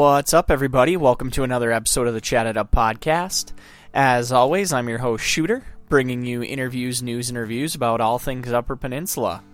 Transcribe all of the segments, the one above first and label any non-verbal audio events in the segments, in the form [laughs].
What's up, everybody? Welcome to another episode of the Chatted Up podcast. As always, I'm your host, Shooter, bringing you interviews, news, and reviews about all things Upper Peninsula.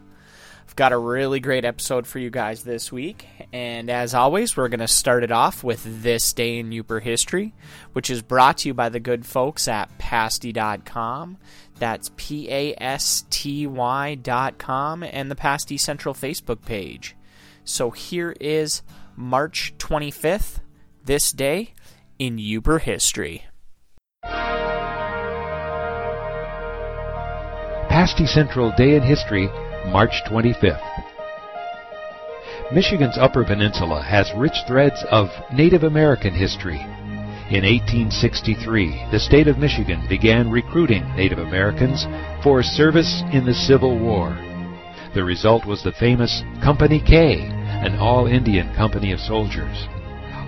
I've got a really great episode for you guys this week, and as always, we're going to start it off with This Day in Yooper History, which is brought to you by the good folks at Pasty.com. That's P A S T Y.com and the Pasty Central Facebook page. So here is March 25th, this day in Yooper history. Pasty Central Day in History, March 25th. Michigan's Upper Peninsula has rich threads of Native American history. In 1863, the state of Michigan began recruiting Native Americans for service in the Civil War. The result was the famous Company K, an all-Indian company of soldiers.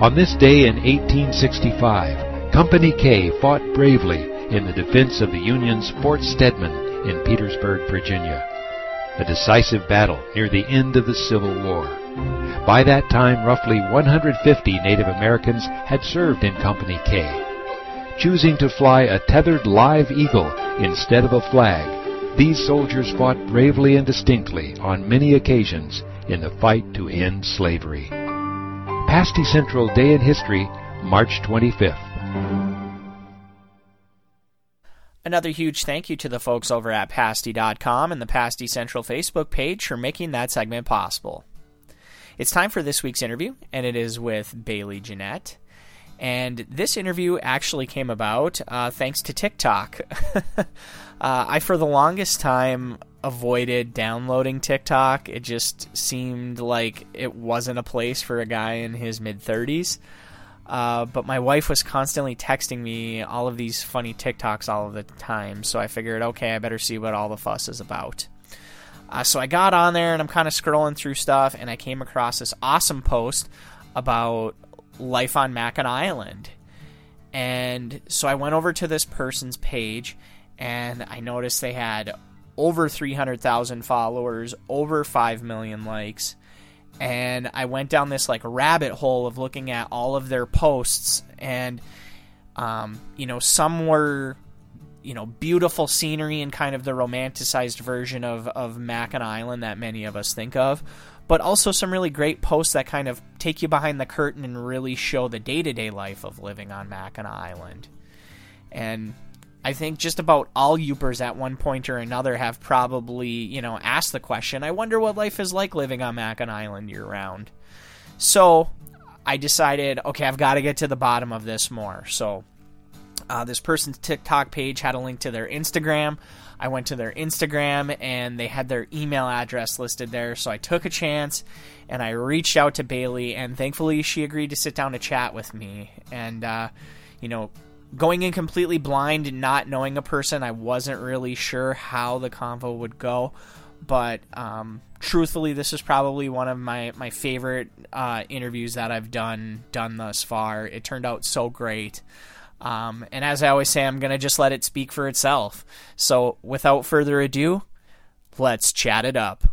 On this day in 1865, Company K fought bravely in the defense of the Union's Fort Stedman in Petersburg, Virginia, a decisive battle near the end of the Civil War. By that time, roughly 150 Native Americans had served in Company K. Choosing to fly a tethered live eagle instead of a flag, these soldiers fought bravely and distinctly on many occasions in the fight to end slavery. Pasty Central Day in History, March 25th. Another huge thank you to the folks over at Pasty.com and the Pasty Central Facebook page for making that segment possible. It's time for this week's interview, and it is with Bailey Janette. And this interview actually came about uh, thanks to TikTok. [laughs] uh, I, for the longest time, avoided downloading TikTok. It just seemed like it wasn't a place for a guy in his mid 30s. Uh, but my wife was constantly texting me all of these funny TikToks all of the time, so I figured, okay, I better see what all the fuss is about. Uh, so I got on there and I'm kind of scrolling through stuff, and I came across this awesome post about life on Mackinac Island. And so I went over to this person's page, and I noticed they had over 300,000 followers, over 5 million likes. And I went down this like rabbit hole of looking at all of their posts and um, you know, some were you know, beautiful scenery and kind of the romanticized version of of Mackinac Island that many of us think of, but also some really great posts that kind of take you behind the curtain and really show the day-to-day life of living on Mackinac Island. And I think just about all Yoopers at one point or another have probably, you know, asked the question, I wonder what life is like living on Mackinac Island year round. So I decided, okay, I've got to get to the bottom of this more. So uh, this person's TikTok page had a link to their Instagram. I went to their Instagram and they had their email address listed there. So I took a chance and I reached out to Bailey, and thankfully she agreed to sit down to chat with me. And, uh, you know, going in completely blind and not knowing a person, I wasn't really sure how the convo would go. But um, truthfully, this is probably one of my my favorite uh, interviews that I've done done thus far. It turned out so great. Um, and as I always say, I'm gonna just let it speak for itself. So, without further ado, let's chat it up.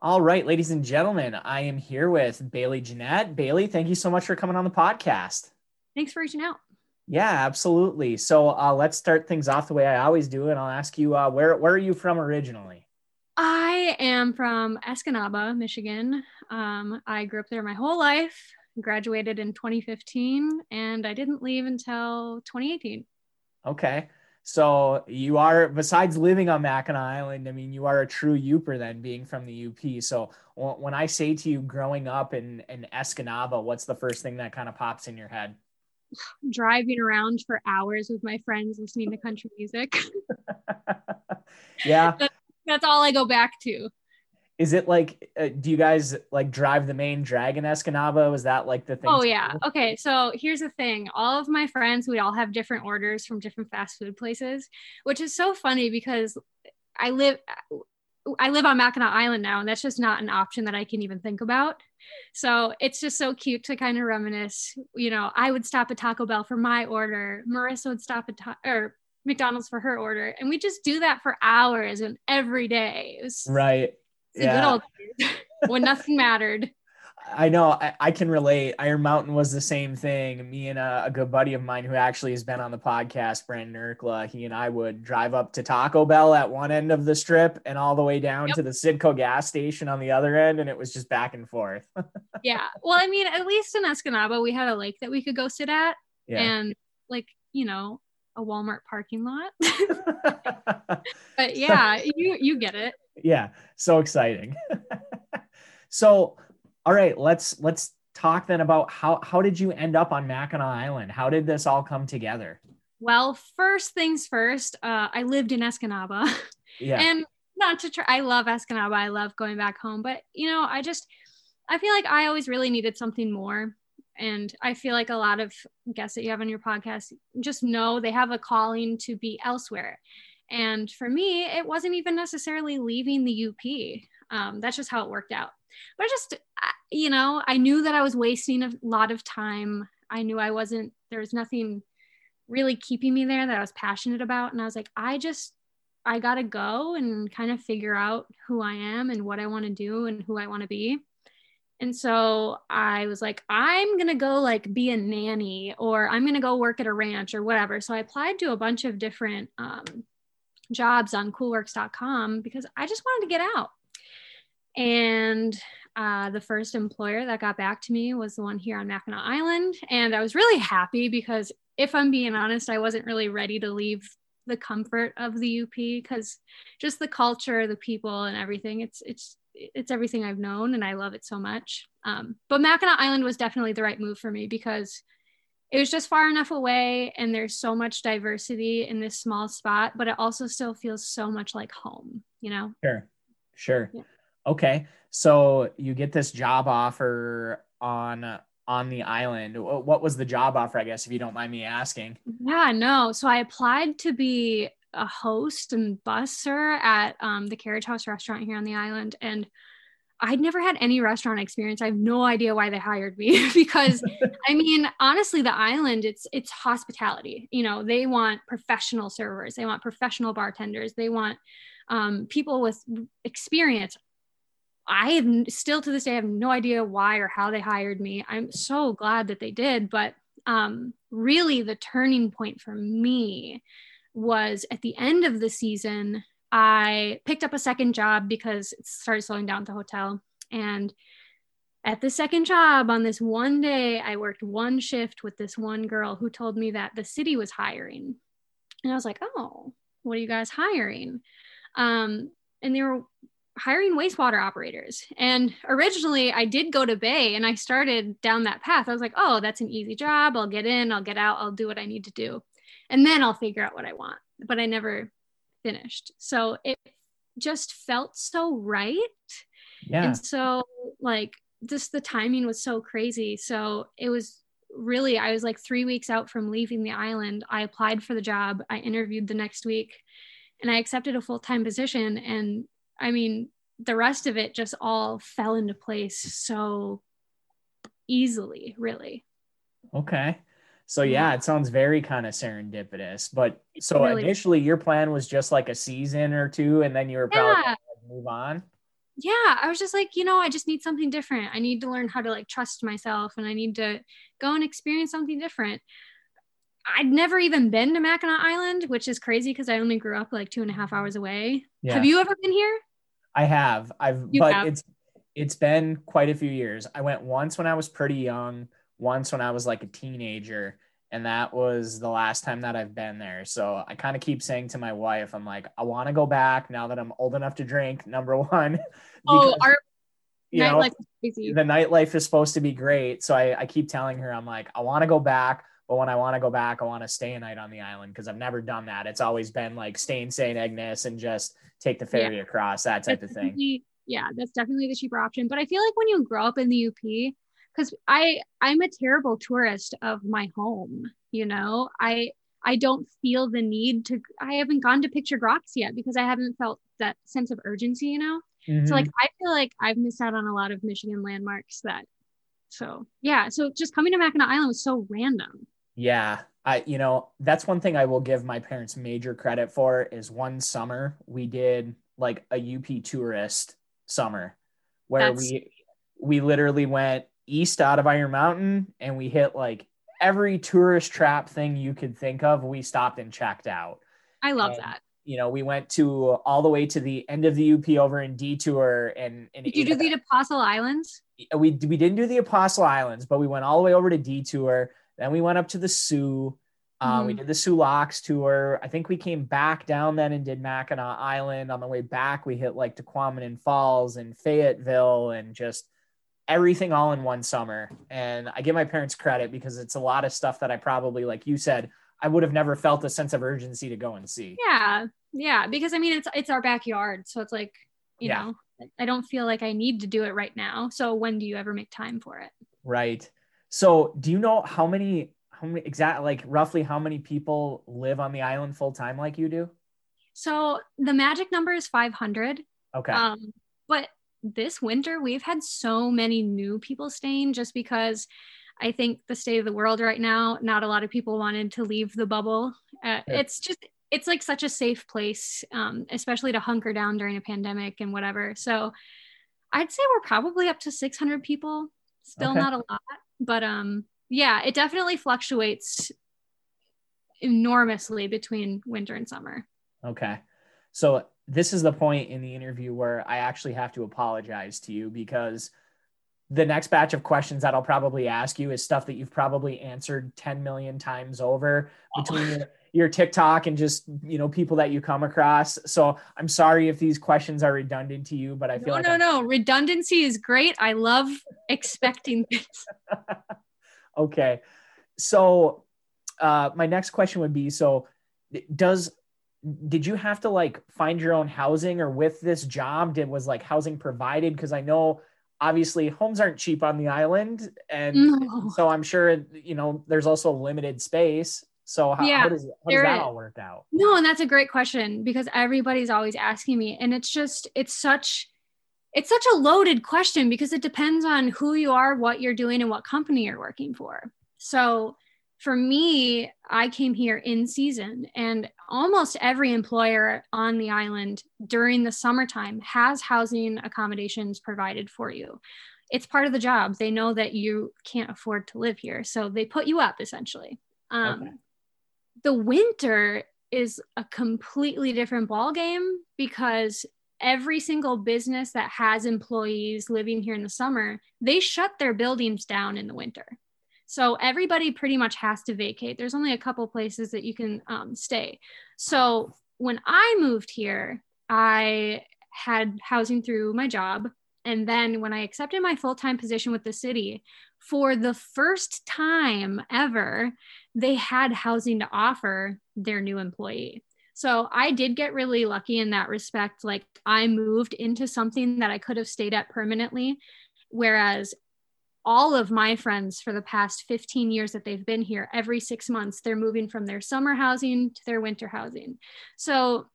All right, ladies and gentlemen, I am here with Bailey Janette. Bailey, thank you so much for coming on the podcast. Thanks for reaching out. Yeah, absolutely. So uh, let's start things off the way I always do, and I'll ask you, uh, where where are you from originally? I am from Escanaba, Michigan. Um, I grew up there my whole life. Graduated in 2015, and I didn't leave until 2018. Okay. So you are, besides living on Mackinac Island, I mean, you are a true Yooper then, being from the UP. So when I say to you, growing up in in Escanaba, what's the first thing that kind of pops in your head? Driving around for hours with my friends, listening to country music. [laughs] yeah, [laughs] that's all I go back to. Is it like, uh, do you guys like drive the main drag in Escanaba? Was that like the thing? Oh, yeah. Okay. So here's the thing all of my friends, we all have different orders from different fast food places, which is so funny because I live. I live on Mackinac Island now, and that's just not an option that I can even think about. So it's just so cute to kind of reminisce. You know, I would stop at Taco Bell for my order. Marissa would stop at ta- or McDonald's for her order, and we just do that for hours and every day. Was right the good old days [laughs] when nothing mattered. I know I, I, can relate. Iron Mountain was the same thing. Me and a, a, good buddy of mine who actually has been on the podcast, Brandon Urkla, he and I would drive up to Taco Bell at one end of the strip and all the way down yep. to the Sidco gas station on the other end. And it was just back and forth. [laughs] yeah. Well, I mean, at least in Escanaba, we had a lake that we could go sit at. Yeah. And like, you know, a Walmart parking lot. [laughs] but yeah, you you get it. Yeah. So exciting. [laughs] so all right, let's let's talk then about how how did you end up on Mackinac Island? How did this all come together? Well, first things first, uh, I lived in Escanaba. [laughs] Yeah. and not to try, I love Escanaba. I love going back home, but you know, I just, I feel like I always really needed something more. And I feel like a lot of guests that you have on your podcast just know they have a calling to be elsewhere. And for me, it wasn't even necessarily leaving the UP. Um, that's just how it worked out. But I just, you know, I knew that I was wasting a lot of time. I knew I wasn't, there was nothing really keeping me there that I was passionate about. And I was like, I just, I got to go and kind of figure out who I am and what I want to do and who I want to be. And so I was like, I'm going to go like be a nanny or I'm going to go work at a ranch or whatever. So I applied to a bunch of different um, jobs on coolworks.com because I just wanted to get out. And uh, the first employer that got back to me was the one here on Mackinac Island. And I was really happy because, if I'm being honest, I wasn't really ready to leave the comfort of the UP because just the culture, the people, and everything. It's it's it's everything I've known, and I love it so much. Um, but Mackinac Island was definitely the right move for me because it was just far enough away, and there's so much diversity in this small spot, but it also still feels so much like home. You know? Sure, sure. Yeah. Okay. So you get this job offer on on the island. What was the job offer, I guess, if you don't mind me asking? Yeah, no. So I applied to be a host and busser at um, the Carriage House restaurant here on the island. And I'd never had any restaurant experience. I have no idea why they hired me [laughs] because [laughs] I mean, honestly, the island, it's it's hospitality. You know, they want professional servers, they want professional bartenders, they want um, people with experience. I have still to this day have no idea why or how they hired me. I'm so glad that they did, but um, really the turning point for me was at the end of the season. I picked up a second job because it started slowing down at the hotel, and at the second job on this one day, I worked one shift with this one girl who told me that the city was hiring, and I was like, "Oh, what are you guys hiring?" Um, and they were hiring wastewater operators. And originally I did go to Bay and I started down that path. I was like, oh, that's an easy job. I'll get in, I'll get out, I'll do what I need to do. And then I'll figure out what I want. But I never finished. So it just felt so right. Yeah. And so like just the timing was so crazy. So it was really I was like 3 weeks out from leaving the island. I applied for the job. I interviewed the next week and I accepted a full-time position and I mean, the rest of it just all fell into place so easily, really. Okay. So mm-hmm. yeah, it sounds very kind of serendipitous. But so really initially your plan was just like a season or two and then you were probably yeah. move on. Yeah, I was just like, you know, I just need something different. I need to learn how to like trust myself and I need to go and experience something different. I'd never even been to Mackinac Island, which is crazy because I only grew up like two and a half hours mm-hmm. away. Yeah. Have you ever been here? I have. I've you but have. it's it's been quite a few years. I went once when I was pretty young, once when I was like a teenager, and that was the last time that I've been there. So I kind of keep saying to my wife, I'm like, I want to go back now that I'm old enough to drink. Number [laughs] one, oh, our you know, the nightlife is supposed to be great. So I, I keep telling her, I'm like, I want to go back. But when I want to go back, I want to stay a night on the island because I've never done that. It's always been like stay in St. Ignace and just take the ferry yeah. across, that type that's of thing. Yeah, that's definitely the cheaper option. But I feel like when you grow up in the UP, because I I'm a terrible tourist of my home, you know, I I don't feel the need to I haven't gone to Pictured Rocks yet because I haven't felt that sense of urgency, you know. Mm-hmm. So like I feel like I've missed out on a lot of Michigan landmarks that so yeah, so just coming to Mackinac Island was so random. Yeah. I, you know, that's one thing I will give my parents major credit for is one summer we did like a UP tourist summer where that's... we we literally went east out of Iron Mountain and we hit like every tourist trap thing you could think of. We stopped and checked out. I love And, that. You know, we went to all the way to the end of the UP over in Detour and, and Did you do the Apostle Islands? we we didn't do the Apostle Islands, but we went all the way over to Detour. Then we went up to the Soo. Uh, We Mhm. did the Soo Locks tour. I think we came back down then and did Mackinac Island. On the way back, we hit like Tahquamenon Falls and Fayetteville and just everything all in one summer. And I give my parents credit because it's a lot of stuff that I probably, like you said, I would have never felt a sense of urgency to go and see. Yeah, yeah. Because I mean, it's it's our backyard, so it's like you Yeah. know, I don't feel like I need to do it right now. So when do you ever make time for it? Right. So, do you know how many, how many exact, like roughly how many people live on the island full time like you do? So the magic number is 500. Okay. Um, but this winter, we've had so many new people staying just because I think the state of the world right now, not a lot of people wanted to leave the bubble. Uh, Yeah. It's just, it's like such a safe place, um, especially to hunker down during a pandemic and whatever. So I'd say we're probably up to 600 people. Still Okay. not a lot, but um, yeah, it definitely fluctuates enormously between winter and summer. Okay. So this is the point in the interview where I actually have to apologize to you because the next batch of questions that I'll probably ask you is stuff that you've probably answered 10 million times over [laughs] between your, your TikTok and just, you know, people that you come across. So I'm sorry if these questions are redundant to you, but I feel No, like no, I'm- no. Redundancy is great. I love expecting things. [laughs] okay. So uh my next question would be so does did you have to like find your own housing or with this job did was like housing provided because I know obviously homes aren't cheap on the island and No. so I'm sure you know there's also limited space. So how, Yeah, how does how does that all work out? No, and that's a great question because everybody's always asking me. And it's just, it's such, it's such a loaded question because it depends on who you are, what you're doing, and what company you're working for. So for me, I came here in season, and almost every employer on the island during the summertime has housing accommodations provided for you. It's part of the job. They know that you can't afford to live here, so they put you up essentially. Um, Okay. The winter is a completely different ball game because every single business that has employees living here in the summer, they shut their buildings down in the winter. So everybody pretty much has to vacate. There's only a couple places that you can um, stay. So when I moved here, I had housing through my job. And then when I accepted my full time position with the city, for the first time ever, they had housing to offer their new employee. So I did get really lucky in that respect. Like I moved into something that I could have stayed at permanently. Whereas all of my friends for the past 15 years that they've been here, every six months, they're moving from their summer housing to their winter housing. So,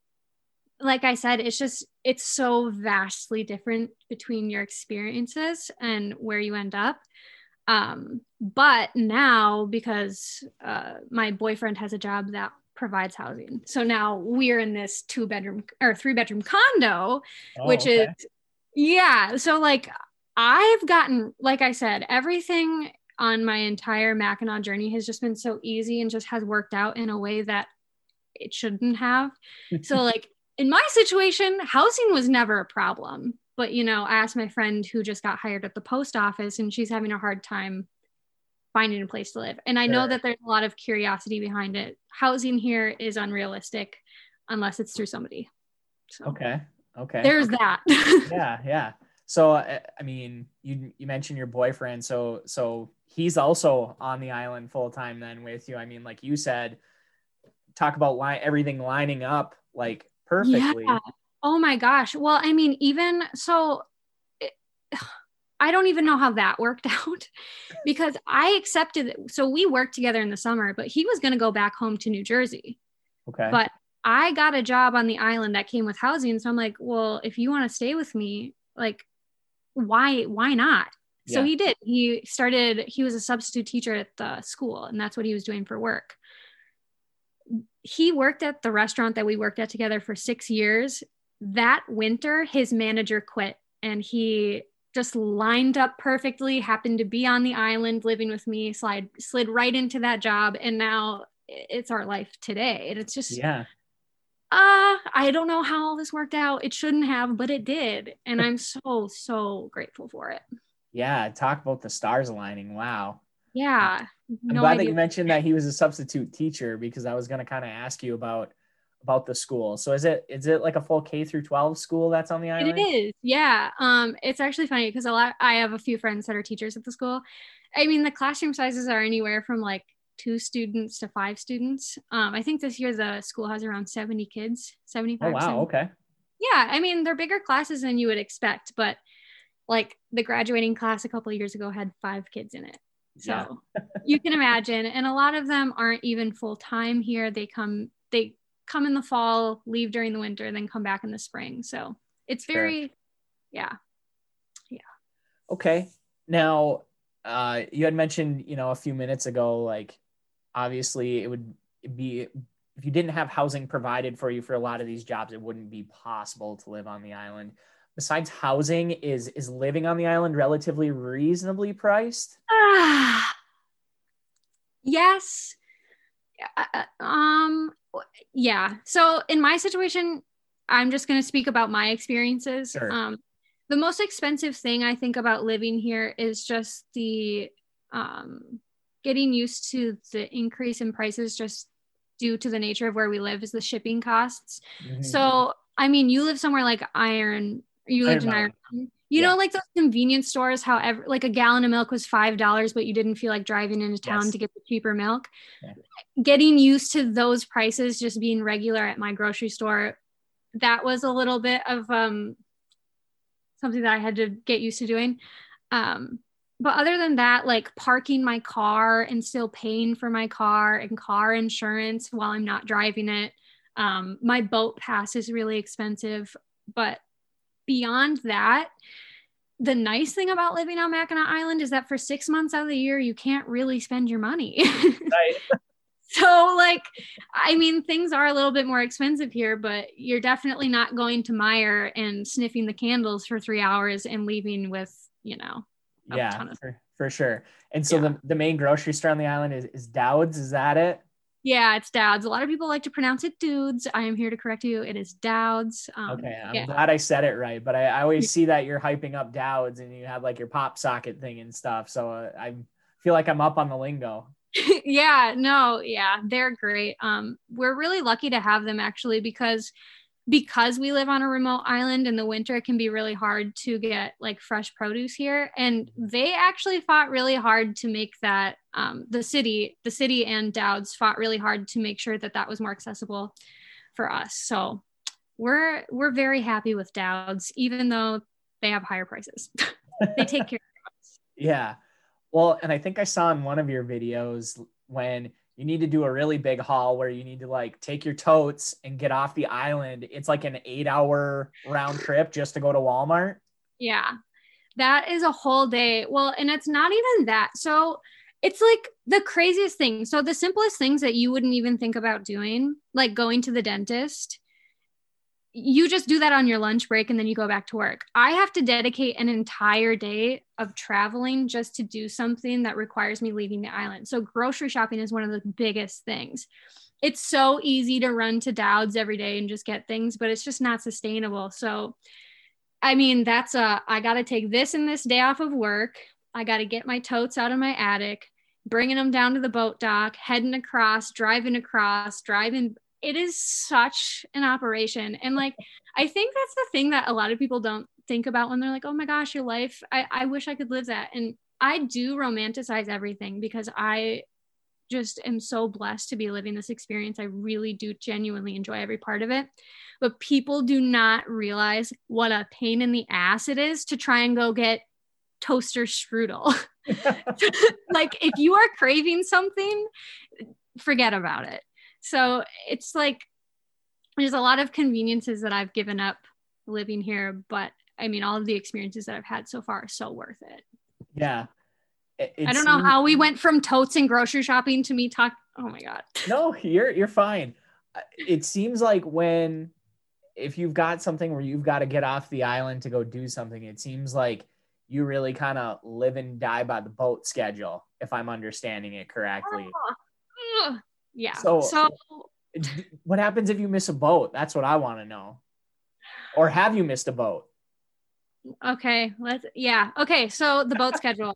like I said, it's just, it's so vastly different between your experiences and where you end up. Um, but now, because uh, my boyfriend has a job that provides housing, so now we're in this two bedroom or three bedroom condo, Oh, which okay. is, yeah. So, like, I've gotten, like I said, everything on my entire Mackinac journey has just been so easy and just has worked out in a way that it shouldn't have. so, [laughs] like, in my situation, housing was never a problem. But, you know, I asked my friend who just got hired at the post office and she's having a hard time finding a place to live. And I know that there's a lot of curiosity behind it. Housing here is unrealistic unless it's through somebody. So okay. Okay. there's that. [laughs] yeah yeah so i mean you you mentioned your boyfriend so so he's also on the island full time then with you i mean like you said talk about line everything lining up like perfectly Yeah. Oh my gosh. Well, I mean, even so, it, I don't even know how that worked [laughs] out because I accepted. So we worked together in the summer, but he was going to go back home to New Jersey. okay But I got a job on the island that came with housing. So I'm like, well, if you want to stay with me, like, why, why not? So Yeah. he did. He started, he was a substitute teacher at the school, and that's what he was doing for work. He worked at the restaurant that we worked at together for six years. That winter, his manager quit and he just lined up perfectly, happened to be on the island living with me, slide slid right into that job. And now it's our life today. And it's just yeah. Uh, I don't know how all this worked out. It shouldn't have, but it did. And [laughs] I'm so, so grateful for it. Yeah. Talk about the stars aligning. Wow. Yeah. I'm glad idea. that you mentioned that he was a substitute teacher because I was going to kind of ask you about about the school. So is it is it like a full K through 12 school that's on the island? It is. Yeah. Um it's actually funny because a lot I have a few friends that are teachers at the school. I mean the classroom sizes are anywhere from like two students to five students. Um I think this year the school has around 70 kids, 75. Oh wow, 70. okay. Yeah, I mean they're bigger classes than you would expect, but like the graduating class a couple years ago had five kids in it. So yeah. [laughs] you can imagine and a lot of them aren't even full time here. They come they come in the fall, leave during the winter, then come back in the spring. So it's very, sure. yeah. Yeah. Okay. Now, uh, you had mentioned, you know, a few minutes ago, like obviously it would be, if you didn't have housing provided for you for a lot of these jobs, it wouldn't be possible to live on the island. Besides housing, is is living on the island relatively reasonably priced? Ah, yes. Uh, uh um, yeah. So in my situation, I'm just going to speak about my experiences. Sure. Um, the most expensive thing I think about living here is just the um, getting used to the increase in prices just due to the nature of where we live is the shipping costs. Mm-hmm. So, I mean, you live somewhere like Iron, you lived in Iron. You yeah. know, like those convenience stores, however, like a gallon of milk was $5, but you didn't feel like driving into town yes. to get the cheaper milk. Yeah. Getting used to those prices, just being regular at my grocery store, that was a little bit of um, something that I had to get used to doing. Um, but other than that, like parking my car and still paying for my car and car insurance while I'm not driving it. Um, my boat pass is really expensive, but beyond that, the nice thing about living on Mackinac Island is that for six months out of the year, you can't really spend your money. [laughs] right. so, like, I mean, things are a little bit more expensive here, but you're definitely not going to Meijer and sniffing the candles for three hours and leaving with, you know, yeah, of- for, for sure. And so yeah. the, the main grocery store on the island is, is Doud's. Is that it? Yeah, it's Doud's. A lot of people like to pronounce it dudes. I am here to correct you. It is Doud's. Um, okay, I'm yeah. glad I said it right. But I, I, always see that you're hyping up Doud's and you have like your pop socket thing and stuff. So uh, I feel like I'm up on the lingo. [laughs] yeah, no, yeah, they're great. Um, we're really lucky to have them actually because because we live on a remote island in the winter it can be really hard to get like fresh produce here. And they actually fought really hard to make that um, the city the city and Douds fought really hard to make sure that that was more accessible for us. So we're we're very happy with Douds even though they have higher prices. [laughs] They take [laughs] care of us. Yeah. Well and i think i saw in one of your videos when you need to do a really big haul where you need to like take your totes and get off the island. It's like an eight hour round trip just to go to Walmart. Yeah. That is a whole day. Well, and it's not even that. So it's like the craziest thing. So the simplest things that you wouldn't even think about doing, like going to the dentist, you just do that on your lunch break and then you go back to work. I have to dedicate an entire day of traveling just to do something that requires me leaving the island. So, grocery shopping is one of the biggest things. It's so easy to run to Doud's every day and just get things, but it's just not sustainable. So, I mean, that's a, I got to take this and this day off of work. I got to get my totes out of my attic, bringing them down to the boat dock, heading across, driving across, driving it is such an operation. And like, [laughs] I think that's the thing that a lot of people don't think about when they're like, oh my gosh, your life, I, I wish I could live that. And I do romanticize everything because I just am so blessed to be living this experience. I really do genuinely enjoy every part of it. But people do not realize what a pain in the ass it is to try and go get toaster strudel. [laughs] [laughs] like, if you are craving something, forget about it. So it's like there's a lot of conveniences that I've given up living here, but I mean, all of the experiences that I've had so far are so worth it. Yeah. It's, I don't know how we went from totes and grocery shopping to me talk. Oh my God. [laughs] No, you're, you're fine. It seems like when, if you've got something where you've got to get off the island to go do something, it seems like you really kind of live and die by the boat schedule, if I'm understanding it correctly. Oh, yeah. So- so What happens if you miss a boat? That's what I want to know. Or have you missed a boat? Okay, let's yeah. Okay, so the boat [laughs] schedule.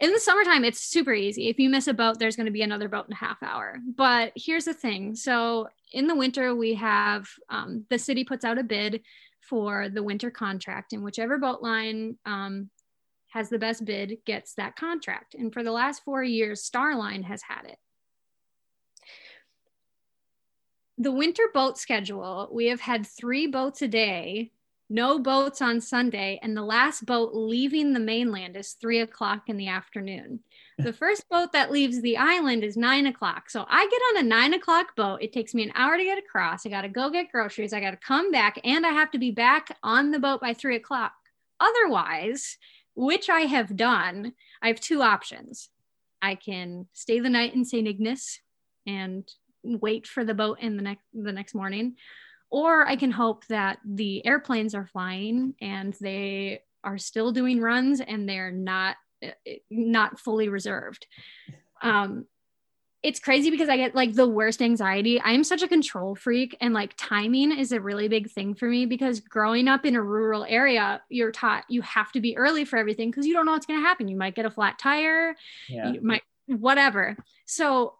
In the summertime, it's super easy. If you miss a boat, there's going to be another boat in a half hour. But here's the thing. So in the winter, we have um, the city puts out a bid for the winter contract, and whichever boat line um, has the best bid gets that contract. And for the last four years, Starline has had it. The winter boat schedule, we have had three boats a day no boats on Sunday, and the last boat leaving the mainland is three o'clock in the afternoon. The [laughs] first boat that leaves the island is nine o'clock. So I get on a nine o'clock boat. It takes me an hour to get across. I got to go get groceries. I got to come back, and I have to be back on the boat by three o'clock. Otherwise, which I have done, I have two options. I can stay the night in St. Ignace and wait for the boat in the next the next morning or I can hope that the airplanes are flying and they are still doing runs and they're not not fully reserved. Um, it's crazy because I get like the worst anxiety. I'm such a control freak, and like timing is a really big thing for me because growing up in a rural area, you're taught you have to be early for everything because you don't know what's going to happen. You might get a flat tire, Yeah. you might whatever. So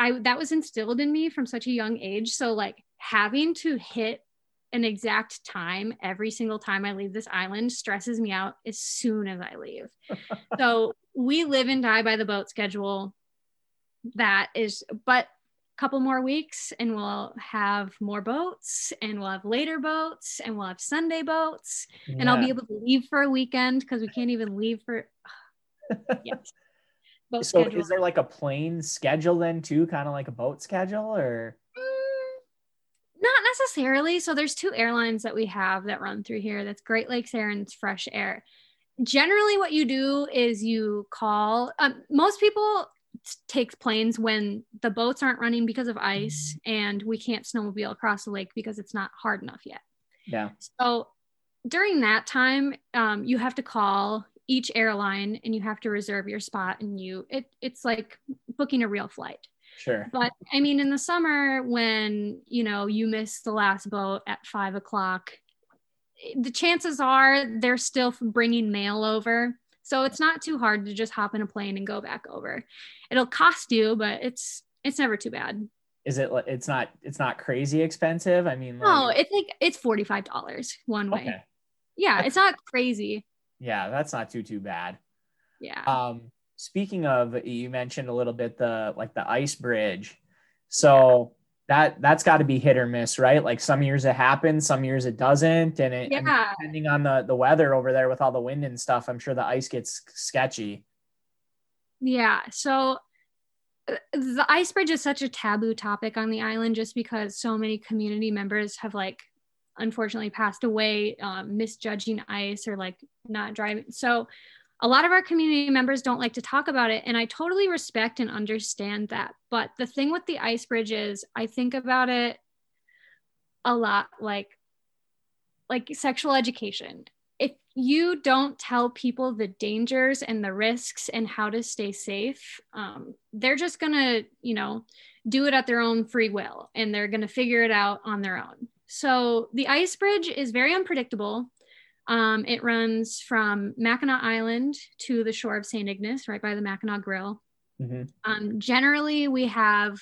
I that was instilled in me from such a young age. So like having to hit an exact time every single time I leave this island stresses me out as soon as I leave. [laughs] so we live and die by the boat schedule. That is, but a couple more weeks and we'll have more boats and we'll have later boats and we'll have Sunday boats and I'll be able to leave for a weekend because we can't even leave for [laughs] yes. Boat So schedule. is there like a plane schedule then too, kind of like a boat schedule, or Mm, Not necessarily. So there's two airlines that we have that run through here. That's Great Lakes Air and Fresh Air. Generally, what you do is you call. Um, most people take planes when the boats aren't running because of ice and we can't snowmobile across the lake because it's not hard enough yet. yeah, So during that time, um, you have to call each airline and you have to reserve your spot and you it it's like booking a real flight. sure. But I mean, in the summer, when you know you miss the last boat at five o'clock, the chances are they're still bringing mail over, so it's not too hard to just hop in a plane and go back over. It'll cost you, but it's it's never too bad. Is it? It's not. It's not crazy expensive. I mean, No, it's like it's forty five dollars one way. okay, Yeah, it's not crazy. Yeah, that's not too too bad. Yeah. Um, speaking of, you mentioned a little bit the like the ice bridge. So that that's got to be hit or miss, right? Like some years it happens, some years it doesn't, and it and Yeah. depending on the the weather over there with all the wind and stuff, I'm sure the ice gets sketchy. Yeah. So uh, the ice bridge is such a taboo topic on the island just because so many community members have like unfortunately passed away um, misjudging ice or like not driving. So a lot of our community members don't like to talk about it. And I totally respect and understand that. But the thing with the ice bridge is I think about it a lot like like sexual education if you don't tell people the dangers and the risks and how to stay safe, um, they're just gonna, you know, do it at their own free will and they're gonna figure it out on their own. So the ice bridge is very unpredictable. Um, it runs from Mackinac Island to the shore of St. Ignace, right by the Mackinac Grill. Mhm. Um, generally, we have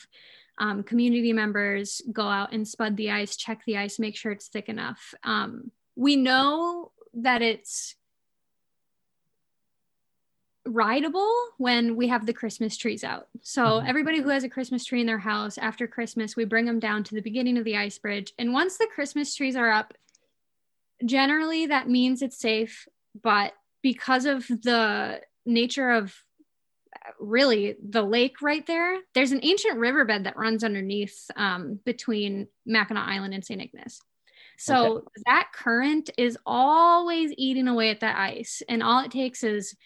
um, community members go out and spud the ice, check the ice, make sure it's thick enough. Um, we know that it's rideable when we have the Christmas trees out. So Mhm. everybody who has a Christmas tree in their house after Christmas, we bring them down to the beginning of the ice bridge. And once the Christmas trees are up, generally that means it's safe, but because of the nature of really the lake right there, there's an ancient riverbed that runs underneath um, between Mackinac Island and St. Ignace. So that current is always eating away at that ice. And all it takes is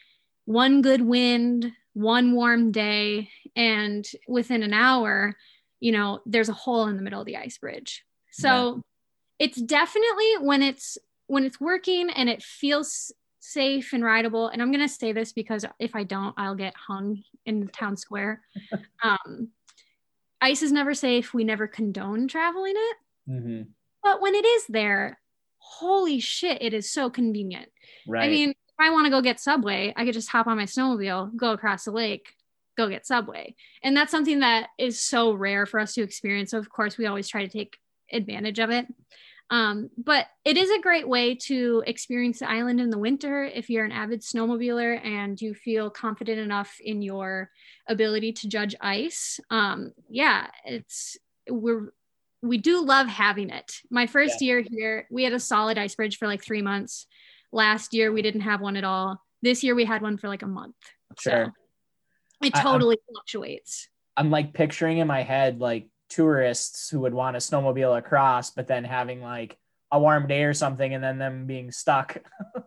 one good wind, one warm day, and within an hour, you know, there's a hole in the middle of the ice bridge. So it's definitely when it's when it's working and it feels safe and rideable. And I'm gonna say this because if I don't, I'll get hung in the town square. [laughs] um, ice is never safe. We never condone traveling it. Mm-hmm. But when it is there, holy shit, it is so convenient. Right. I mean, if I want to go get Subway, I could just hop on my snowmobile, go across the lake, go get Subway. And that's something that is so rare for us to experience. So, of course, we always try to take advantage of it. Um, but it is a great way to experience the island in the winter if you're an avid snowmobiler and you feel confident enough in your ability to judge ice. Um, yeah, it's we're we do love having it. My first yeah. year here, we had a solid ice bridge for like three months. Last year, we didn't have one at all. This year, we had one for like a month. Sure. So it totally I, fluctuates. I'm like picturing in my head like tourists who would want to snowmobile across, but then having like a warm day or something and then them being stuck. [laughs]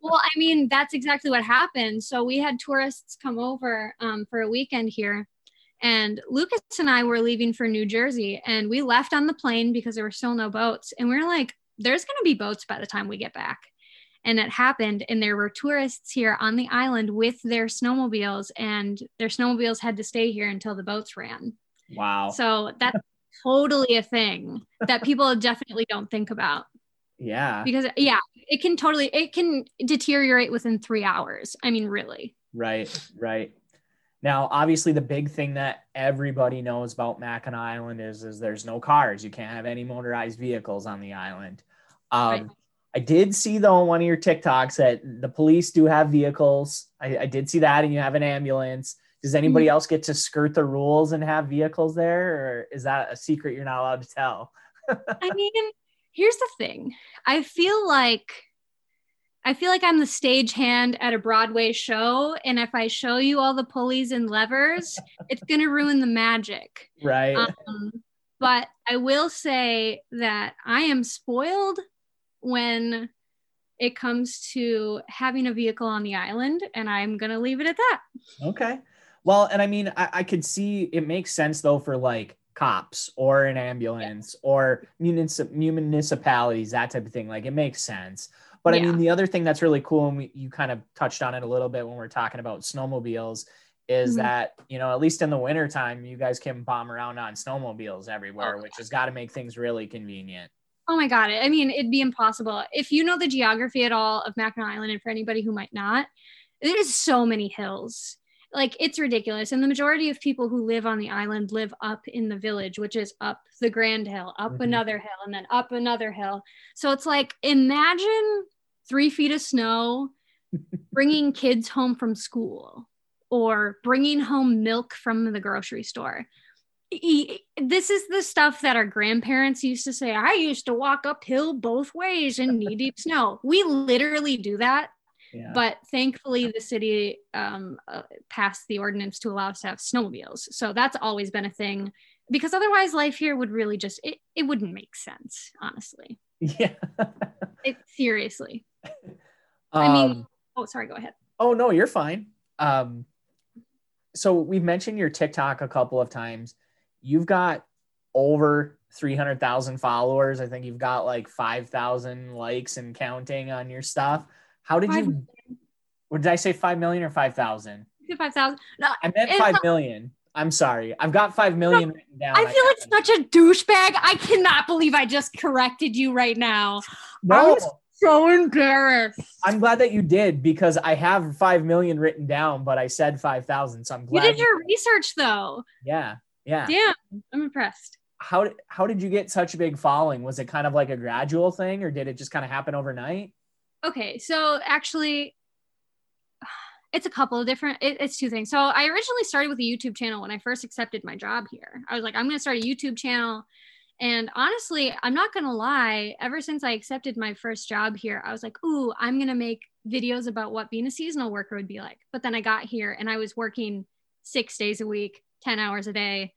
well, I mean, that's exactly what happened. So we had tourists come over um, for a weekend here. And Lucas and I were leaving for New Jersey and we left on the plane because there were still no boats. And we are like, there's going to be boats by the time we get back. And it happened. And there were tourists here on the island with their snowmobiles, and their snowmobiles had to stay here until the boats ran. Wow. So that's [laughs] totally a thing that people definitely don't think about. Yeah. Because yeah, it can totally it can deteriorate within 3 hours. I mean, really. Right, right. Now, obviously the big thing that everybody knows about Mackinac Island is is there's no cars. You can't have any motorized vehicles on the island. Um, right. I did see though on one of your TikToks that the police do have vehicles. I, I did see that, and you have an ambulance. Does anybody mm-hmm. else get to skirt the rules and have vehicles there, or is that a secret you're not allowed to tell? [laughs] I mean, here's the thing. I feel like I feel like I'm the stagehand at a Broadway show, and if I show you all the pulleys and levers, it's gonna ruin the magic. Right. Um, but I will say that I am spoiled when it comes to having a vehicle on the island, and I'm gonna leave it at that. Okay. Well, and I mean, I, I could see it makes sense though for like cops or an ambulance yeah. or municip- municipalities, that type of thing. Like it makes sense. But yeah. I mean, the other thing that's really cool, and we, you kind of touched on it a little bit when we are talking about snowmobiles, is mm-hmm. that, you know, at least in the wintertime, you guys can bomb around on snowmobiles everywhere, oh, which has got to make things really convenient. Oh my God. I mean, it'd be impossible. If you know the geography at all of Mackinac Island, and for anybody who might not, there's so many hills like it's ridiculous and the majority of people who live on the island live up in the village which is up the grand hill up mm-hmm. another hill and then up another hill so it's like imagine three feet of snow [laughs] bringing kids home from school or bringing home milk from the grocery store this is the stuff that our grandparents used to say i used to walk uphill both ways in knee deep snow [laughs] we literally do that but thankfully, the city um, uh, passed the ordinance to allow us to have snowmobiles. So that's always been a thing because otherwise life here would really just, it, it wouldn't make sense, honestly. Yeah. [laughs] it, seriously. Um, I mean, oh, sorry, go ahead. Oh, no, you're fine. Um, so we've mentioned your TikTok a couple of times. You've got over 300,000 followers. I think you've got like 5,000 likes and counting on your stuff. How did five, you? What did I say? Five million or five thousand? Five thousand. No, I meant five not, million. I'm sorry. I've got five million written down. I feel I like such a douchebag. I cannot believe I just corrected you right now. No. So embarrassed. I'm glad that you did because I have five million written down, but I said five thousand. So I'm glad you did your research though. Yeah. Yeah. Damn. I'm impressed. How did how did you get such a big following? Was it kind of like a gradual thing or did it just kind of happen overnight? Okay, so actually, [sighs] it's a couple of different. It, it's two things. So I originally started with a YouTube channel when I first accepted my job here. I was like, I'm going to start a YouTube channel. And honestly, I'm not going to lie, ever since I accepted my first job here, I was like, ooh, I'm going to make videos about what being a seasonal worker would be like. But then I got here and I was working six days a week, 10 hours a day.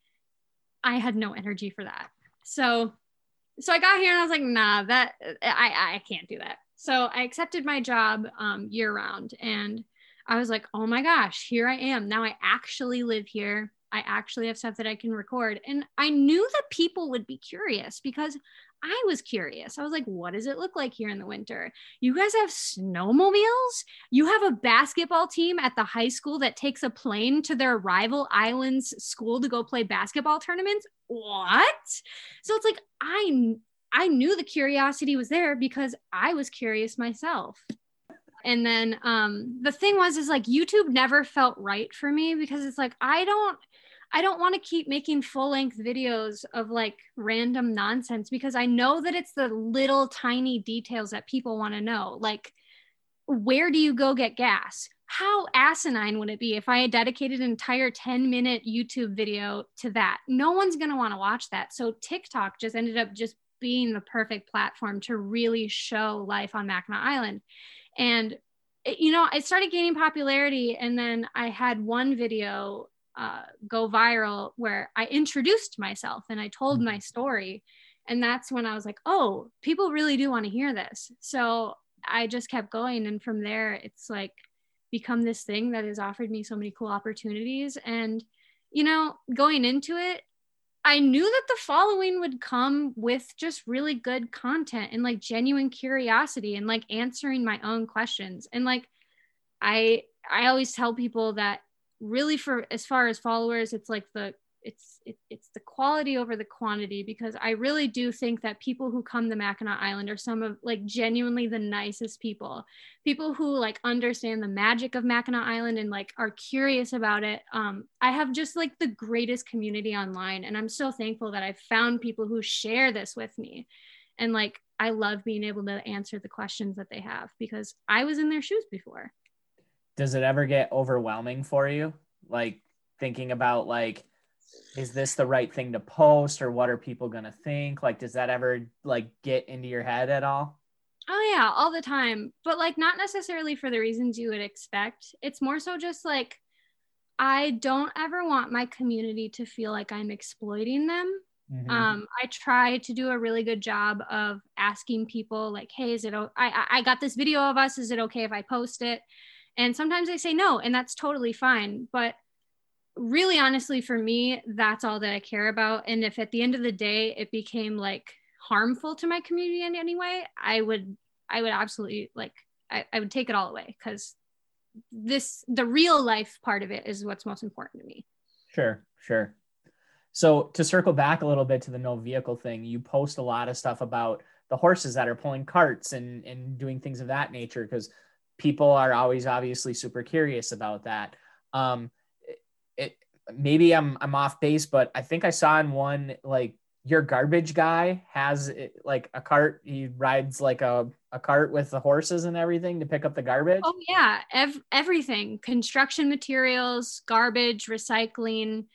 I had no energy for that. So, so I got here and I was like, nah, that I, I can't do that. So I accepted my job um, year round and I was like, oh my gosh, here I am. Now I actually live here. I actually have stuff that I can record. And I knew that people would be curious because I was curious. I was like, what does it look like here in the winter? You guys have snowmobiles? You have a basketball team at the high school that takes a plane to their rival island's school to go play basketball tournaments? What? So it's like I I knew the curiosity was there because I was curious myself. And then um the thing was is like YouTube never felt right for me because it's like I don't I don't want to keep making full length videos of like random nonsense because I know that it's the little tiny details that people want to know. Like, where do you go get gas? How asinine would it be if I had dedicated an entire 10 minute YouTube video to that? No one's going to want to watch that. So, TikTok just ended up just being the perfect platform to really show life on Mackinac Island. And eh, you know, I started gaining popularity, and then I had one video uh, go viral where I introduced myself and I told mm-hmm. my story. And that's when I was like, oh, people really do want to hear this. So I just kept going. And from there, it's like become this thing that has offered me so many cool opportunities. And, you know, going into it, I knew that the following would come with just really good content and like genuine curiosity and like answering my own questions. And like, I, I always tell people that really for as far as followers it's like the it's it, it's the quality over the quantity because i really do think that people who come to mackinac island are some of like genuinely the nicest people. People who like understand the magic of mackinac island and like are curious about it. Um i have just like the greatest community online and i'm so thankful that i've found people who share this with me. And like i love being able to answer the questions that they have because i was in their shoes before does it ever get overwhelming for you? Like thinking about like, is this the right thing to post or what are people going to think? Like, does that ever like get into your head at all? Oh yeah, all the time. But like not necessarily for the reasons you would expect. It's more so just like I don't ever want my community to feel like I'm exploiting them. Mm-hmm. Um, I try to do a really good job of asking people like, "Hey, is it? O- I I got this video of us. Is it okay if I post it?" And sometimes they say no, and that's totally fine. But really, honestly, for me, that's all that I care about. And if at the end of the day it became like harmful to my community in any way, I would, I would absolutely like, I, I would take it all away because this, the real life part of it is what's most important to me. Sure, sure. So to circle back a little bit to the no vehicle thing, you post a lot of stuff about the horses that are pulling carts and and doing things of that nature because people are always obviously super curious about that. Um, it, maybe I'm I'm off base, but I think I saw in one like your garbage guy has like a cart. He rides like a, a cart with the horses and everything to pick up the garbage. Oh yeah, Ev- everything: construction materials, garbage, recycling.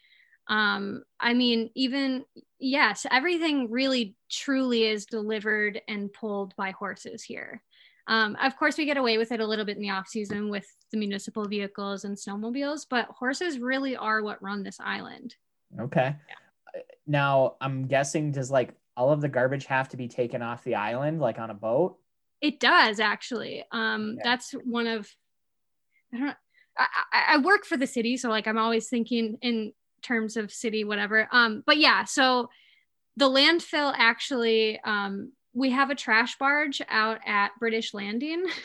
Um, I mean, even yes, everything really truly is delivered and pulled by horses here. Um, of course, we get away with it a little bit in the off season with the municipal vehicles and snowmobiles, but horses really are what run this island. Okay. Yeah. Now, I'm guessing does like all of the garbage have to be taken off the island, like on a boat? It does actually. Um, That's one of I don't. I, I work for the city, so like I'm always thinking in terms of city, whatever. Um, but yeah, so the landfill actually um, we have a trash barge out at British Landing. [laughs]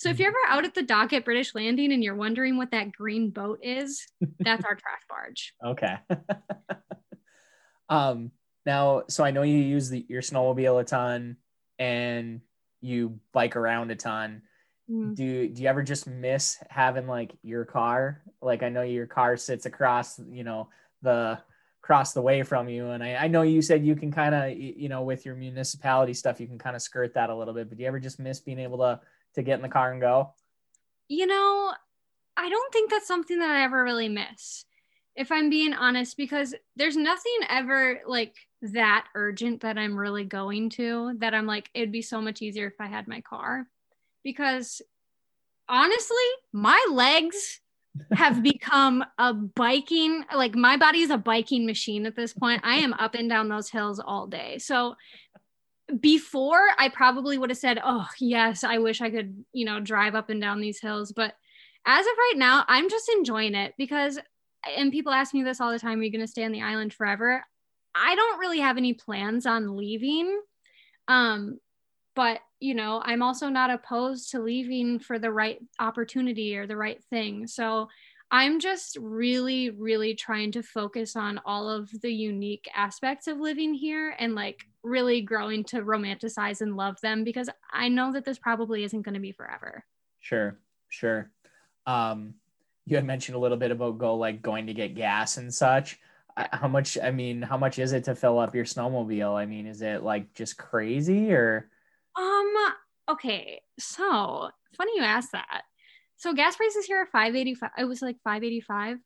So if you're ever out at the dock at British Landing and you're wondering what that green boat is, that's our trash barge. [laughs] Okay. [laughs] um now so I know you use the your snowmobile a ton and you bike around a ton. Mm. Do do you ever just miss having like your car? Like I know your car sits across, you know, the across the way from you. And I, I know you said you can kind of, you know, with your municipality stuff, you can kind of skirt that a little bit. But do you ever just miss being able to to get in the car and go? You know, I don't think that's something that I ever really miss, if I'm being honest, because there's nothing ever like that urgent that I'm really going to that I'm like, it'd be so much easier if I had my car. Because honestly, my legs have become a biking like my body is a biking machine at this point i am up and down those hills all day so before i probably would have said oh yes i wish i could you know drive up and down these hills but as of right now i'm just enjoying it because and people ask me this all the time, are you going to stay on the island forever? I don't really have any plans on leaving. Um, but you know, I'm also not opposed to leaving for the right opportunity or the right thing. So I'm just really, really trying to focus on all of the unique aspects of living here and like really growing to romanticize and love them because I know that this probably isn't going to be forever. Sure, sure. Um, you had mentioned a little bit about go like going to get gas and such. How much? I mean, how much is it to fill up your snowmobile? I mean, is it like just crazy or? Um. Okay. So funny you asked that. So gas prices here are 585. It was like 585.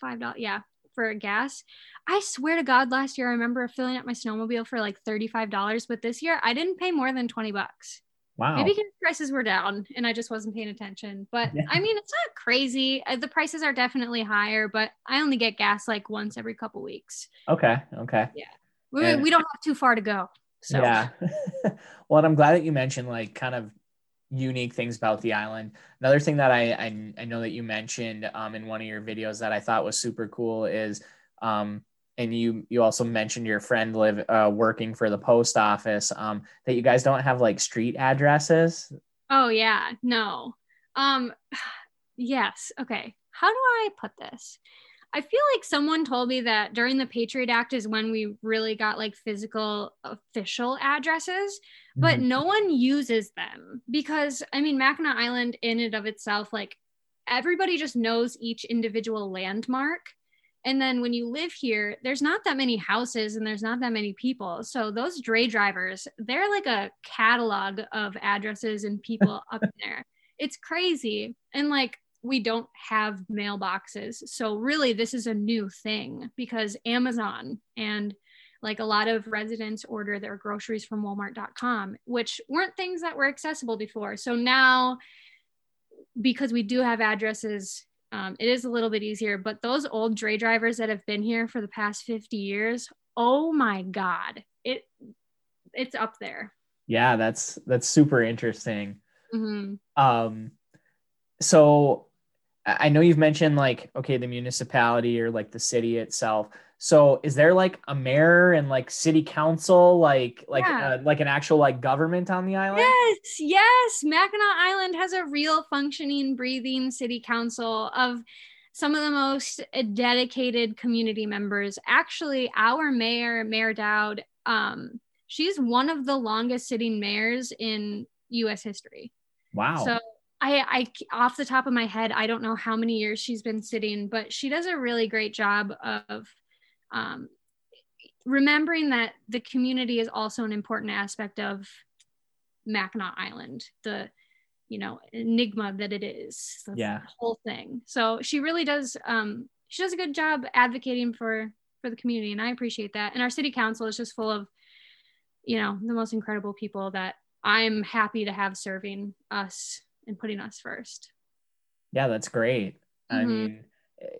Five dollars. Yeah, for gas. I swear to God, last year I remember filling up my snowmobile for like $35, but this year I didn't pay more than 20 bucks. Wow. Maybe because prices were down and I just wasn't paying attention. But yeah. I mean, it's not crazy. Uh, the prices are definitely higher, but I only get gas like once every couple weeks. Okay. Okay. Yeah. We, and, we don't have too far to go. So. Yeah. [laughs] well, I'm glad that you mentioned like kind of unique things about the island. Another thing that I I, I know that you mentioned um, in one of your videos that I thought was super cool is, um, and you you also mentioned your friend live uh, working for the post office. Um, that you guys don't have like street addresses. Oh yeah, no. Um, [sighs] yes. Okay. How do I put this? I feel like someone told me that during the Patriot Act is when we really got like physical official addresses, but mm-hmm. no one uses them because I mean, Mackinac Island in and of itself, like everybody just knows each individual landmark. And then when you live here, there's not that many houses and there's not that many people. So those dray drivers, they're like a catalog of addresses and people [laughs] up there. It's crazy. And like we don't have mailboxes. So really this is a new thing because Amazon and like a lot of residents order their groceries from walmart.com, which weren't things that were accessible before. So now because we do have addresses um, it is a little bit easier but those old dray drivers that have been here for the past 50 years oh my god it it's up there yeah that's that's super interesting mm-hmm. um so I know you've mentioned like okay the municipality or like the city itself. So is there like a mayor and like city council like like yeah. uh, like an actual like government on the island? Yes, yes. Mackinac Island has a real functioning breathing city council of some of the most dedicated community members. Actually, our mayor, Mayor Doud, um, she's one of the longest sitting mayors in US history. Wow. So I, I off the top of my head, I don't know how many years she's been sitting, but she does a really great job of um, remembering that the community is also an important aspect of Mackinac Island, the you know enigma that it is, the yeah, whole thing. So she really does. Um, she does a good job advocating for for the community, and I appreciate that. And our city council is just full of, you know, the most incredible people that I'm happy to have serving us and putting us first. Yeah, that's great. Mm-hmm. I mean,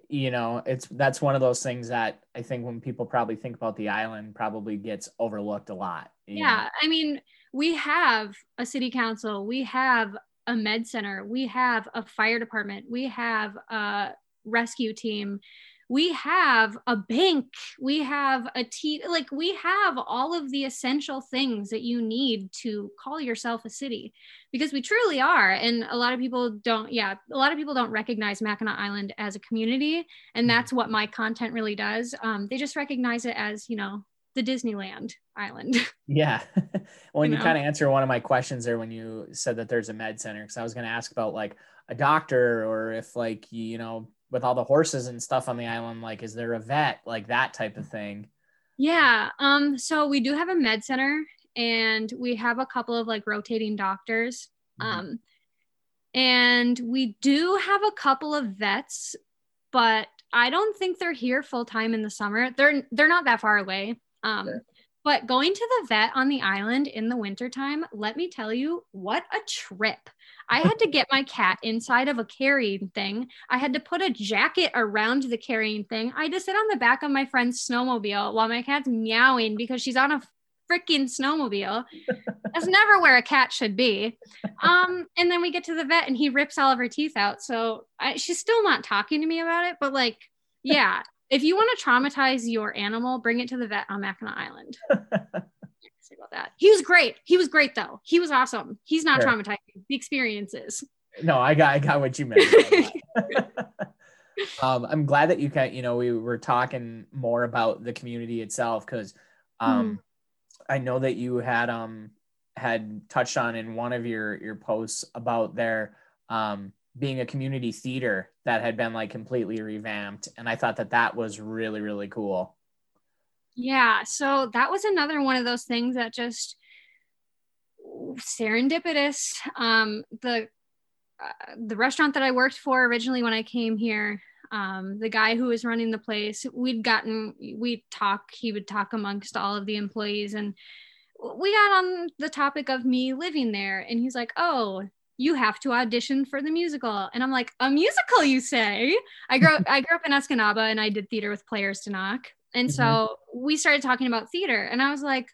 you know, it's that's one of those things that I think when people probably think about the island probably gets overlooked a lot. Yeah, know? I mean, we have a city council, we have a med center, we have a fire department, we have a rescue team, we have a bank we have a tea, like we have all of the essential things that you need to call yourself a city because we truly are and a lot of people don't yeah a lot of people don't recognize mackinac island as a community and mm-hmm. that's what my content really does um, they just recognize it as you know the disneyland island [laughs] yeah [laughs] well you, you know? kind of answer one of my questions there when you said that there's a med center because i was going to ask about like a doctor or if like you know with all the horses and stuff on the island like is there a vet like that type of thing yeah um so we do have a med center and we have a couple of like rotating doctors mm-hmm. um and we do have a couple of vets but i don't think they're here full time in the summer they're they're not that far away um sure. But going to the vet on the island in the wintertime let me tell you what a trip I had to get my cat inside of a carrying thing. I had to put a jacket around the carrying thing. I had to sit on the back of my friend's snowmobile while my cat's meowing because she's on a freaking snowmobile. That's never where a cat should be. Um, and then we get to the vet and he rips all of her teeth out. So I, she's still not talking to me about it, but like, yeah. If you want to traumatize your animal, bring it to the vet on Mackinac Island. [laughs] say about that. He was great. He was great though. He was awesome. He's not sure. traumatizing. The experiences. No, I got I got what you meant. [laughs] um, I'm glad that you can. You know, we were talking more about the community itself because um, mm. I know that you had um had touched on in one of your your posts about their um being a community theater that had been like completely revamped and i thought that that was really really cool. Yeah so that was another one of those things that just serendipitous. Um the uh, the restaurant that i worked for originally when i came here um, the guy who was running the place we'd gotten we'd talk he would talk amongst all of the employees and we got on the topic of me living there and he's like oh you have to audition for the musical. And i'm like a musical you say? I grew up [laughs] i grew up in escanaba and i did theater with Players de Noc. And mm-hmm. so we started talking about theater and i was like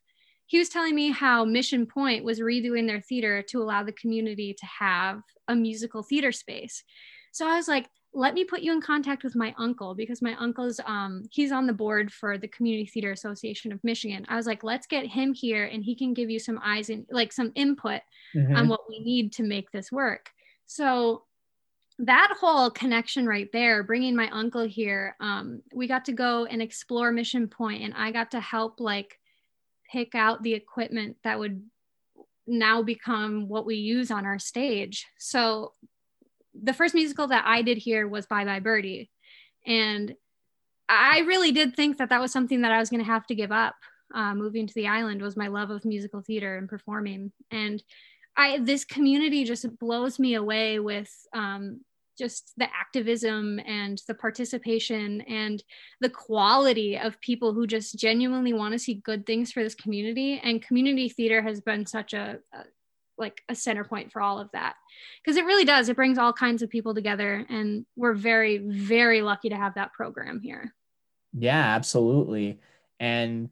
he was telling me how mission point was redoing their theater to allow the community to have a musical theater space. So i was like let me put you in contact with my uncle because my uncle's um he's on the board for the community theater association of michigan. I was like let's get him here and he can give you some eyes and like some input mm-hmm. on what we need to make this work. So that whole connection right there bringing my uncle here um, we got to go and explore mission point and i got to help like pick out the equipment that would now become what we use on our stage. So the first musical that I did here was Bye Bye Birdie. And I really did think that that was something that I was going to have to give up. Uh, moving to the island was my love of musical theater and performing. And I, this community just blows me away with um, just the activism and the participation and the quality of people who just genuinely want to see good things for this community. And community theater has been such a, a like a center point for all of that because it really does it brings all kinds of people together and we're very very lucky to have that program here yeah absolutely and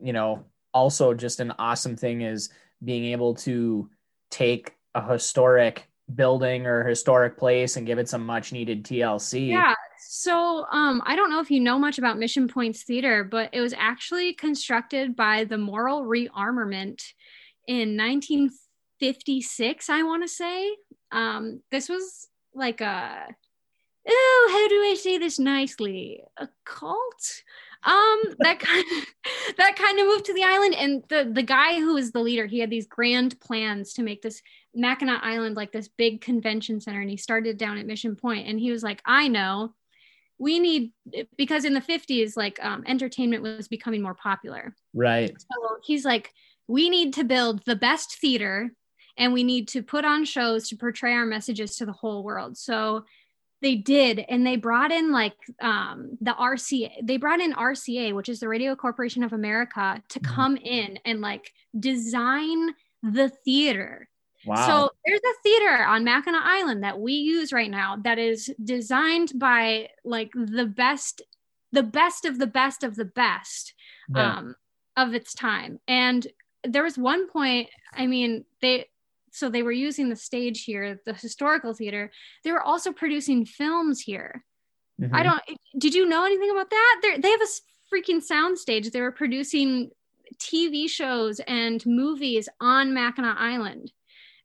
you know also just an awesome thing is being able to take a historic building or historic place and give it some much needed TLC. Yeah. So um I don't know if you know much about Mission Points Theater, but it was actually constructed by the Moral Rearmament in 19 56, I want to say. Um, this was like a, oh, how do I say this nicely? A cult? Um, that [laughs] kind of, that kind of moved to the island. And the, the guy who was the leader, he had these grand plans to make this Mackinac Island like this big convention center. And he started down at Mission Point and he was like, I know we need because in the 50s like um, entertainment was becoming more popular right so he's like we need to build the best theater and we need to put on shows to portray our messages to the whole world. So they did and they brought in like um, the rca they brought in rca which is the radio corporation of america to mm-hmm. come in and like design the theater wow. so there's a theater on mackinac island that we use right now that is designed by like the best the best of the best of the best yeah. um, of its time and there was one point i mean they so they were using the stage here, the historical theater. They were also producing films here. Mm-hmm. I don't. Did you know anything about that? They're, they have a freaking sound stage. They were producing TV shows and movies on Mackinac Island,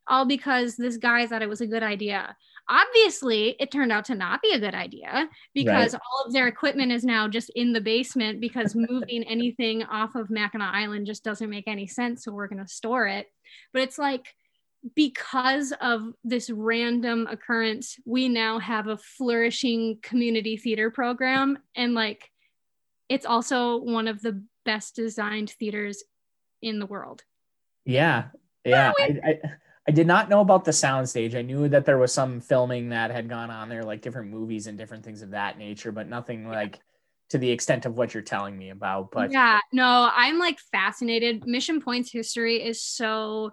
all because this guy thought it was a good idea. Obviously, it turned out to not be a good idea because right. all of their equipment is now just in the basement because moving anything off of Mackinac Island just doesn't make any sense. So we're going to store it. But it's like because of this random occurrence, we now have a flourishing community theater program. And like, it's also one of the best designed theaters in the world. Yeah. Yeah. I, I, I, did not know about the soundstage. I knew that there was some filming that had gone on there, like different movies and different things of that nature, but nothing like to the extent of what you're telling me about. But yeah, no, I'm like fascinated. Mission Point's history is so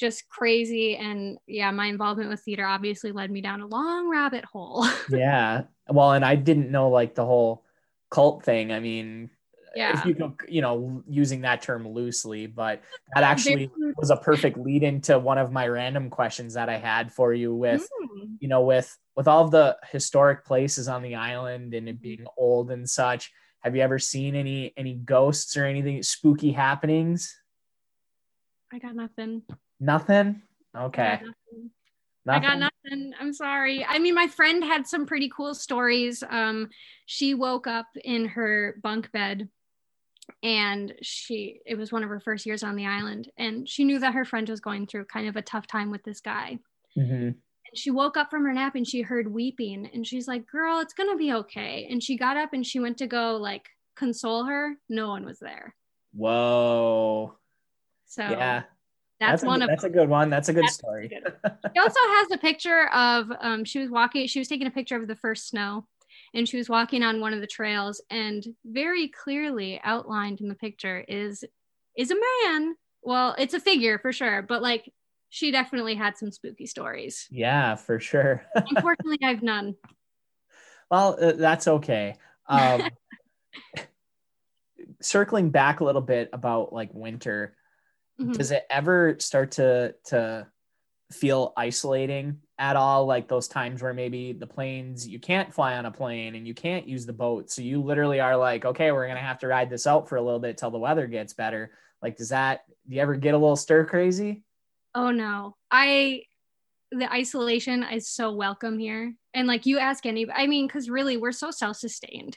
just crazy. And yeah, my involvement with theater obviously led me down a long rabbit hole. [laughs] yeah. Well, and I didn't know like the whole cult thing. I mean, Yeah. if you could, you know, using that term loosely, but [laughs] that actually was a perfect lead into one of my random questions that I had for you with, Mm. you know, with with all of the historic places on the island and it being old and such. Have you ever seen any any ghosts or anything spooky happenings? I got nothing. Nothing. Okay. nothing. Nothing. I got nothing. I'm sorry. I mean, my friend had some pretty cool stories. Um, she woke up in her bunk bed and she it was one of her first years on the island and she knew that her friend was going through kind of a tough time with this guy. Mhm. And she woke up from her nap and she heard weeping and she's like, "Girl, it's going to be okay." And she got up and she went to go like console her. No one was there. Whoa. So yeah. That's, a, one of that's a good one. That's a good That's story. [laughs] She also has a picture of um, she was walking, she was taking a picture of the first snow and she was walking on one of the trails and very clearly outlined in the picture is is a man. Well, it's a figure for sure, but like she definitely had some spooky stories. yeah, for sure. [laughs] Unfortunately, I've none. well, uh, that's okay. Um, [laughs] circling back a little bit about like winter, Mhm. does it ever start to to feel isolating at all like those times where maybe the planes you can't fly on a plane and you can't use the boat so you literally are like okay we're gonna have to ride this out for a little bit till the weather gets better like does that do you ever get a little stir crazy Oh no. I the isolation is so welcome here. And like you ask anybody, I mean, because really we're so self-sustained.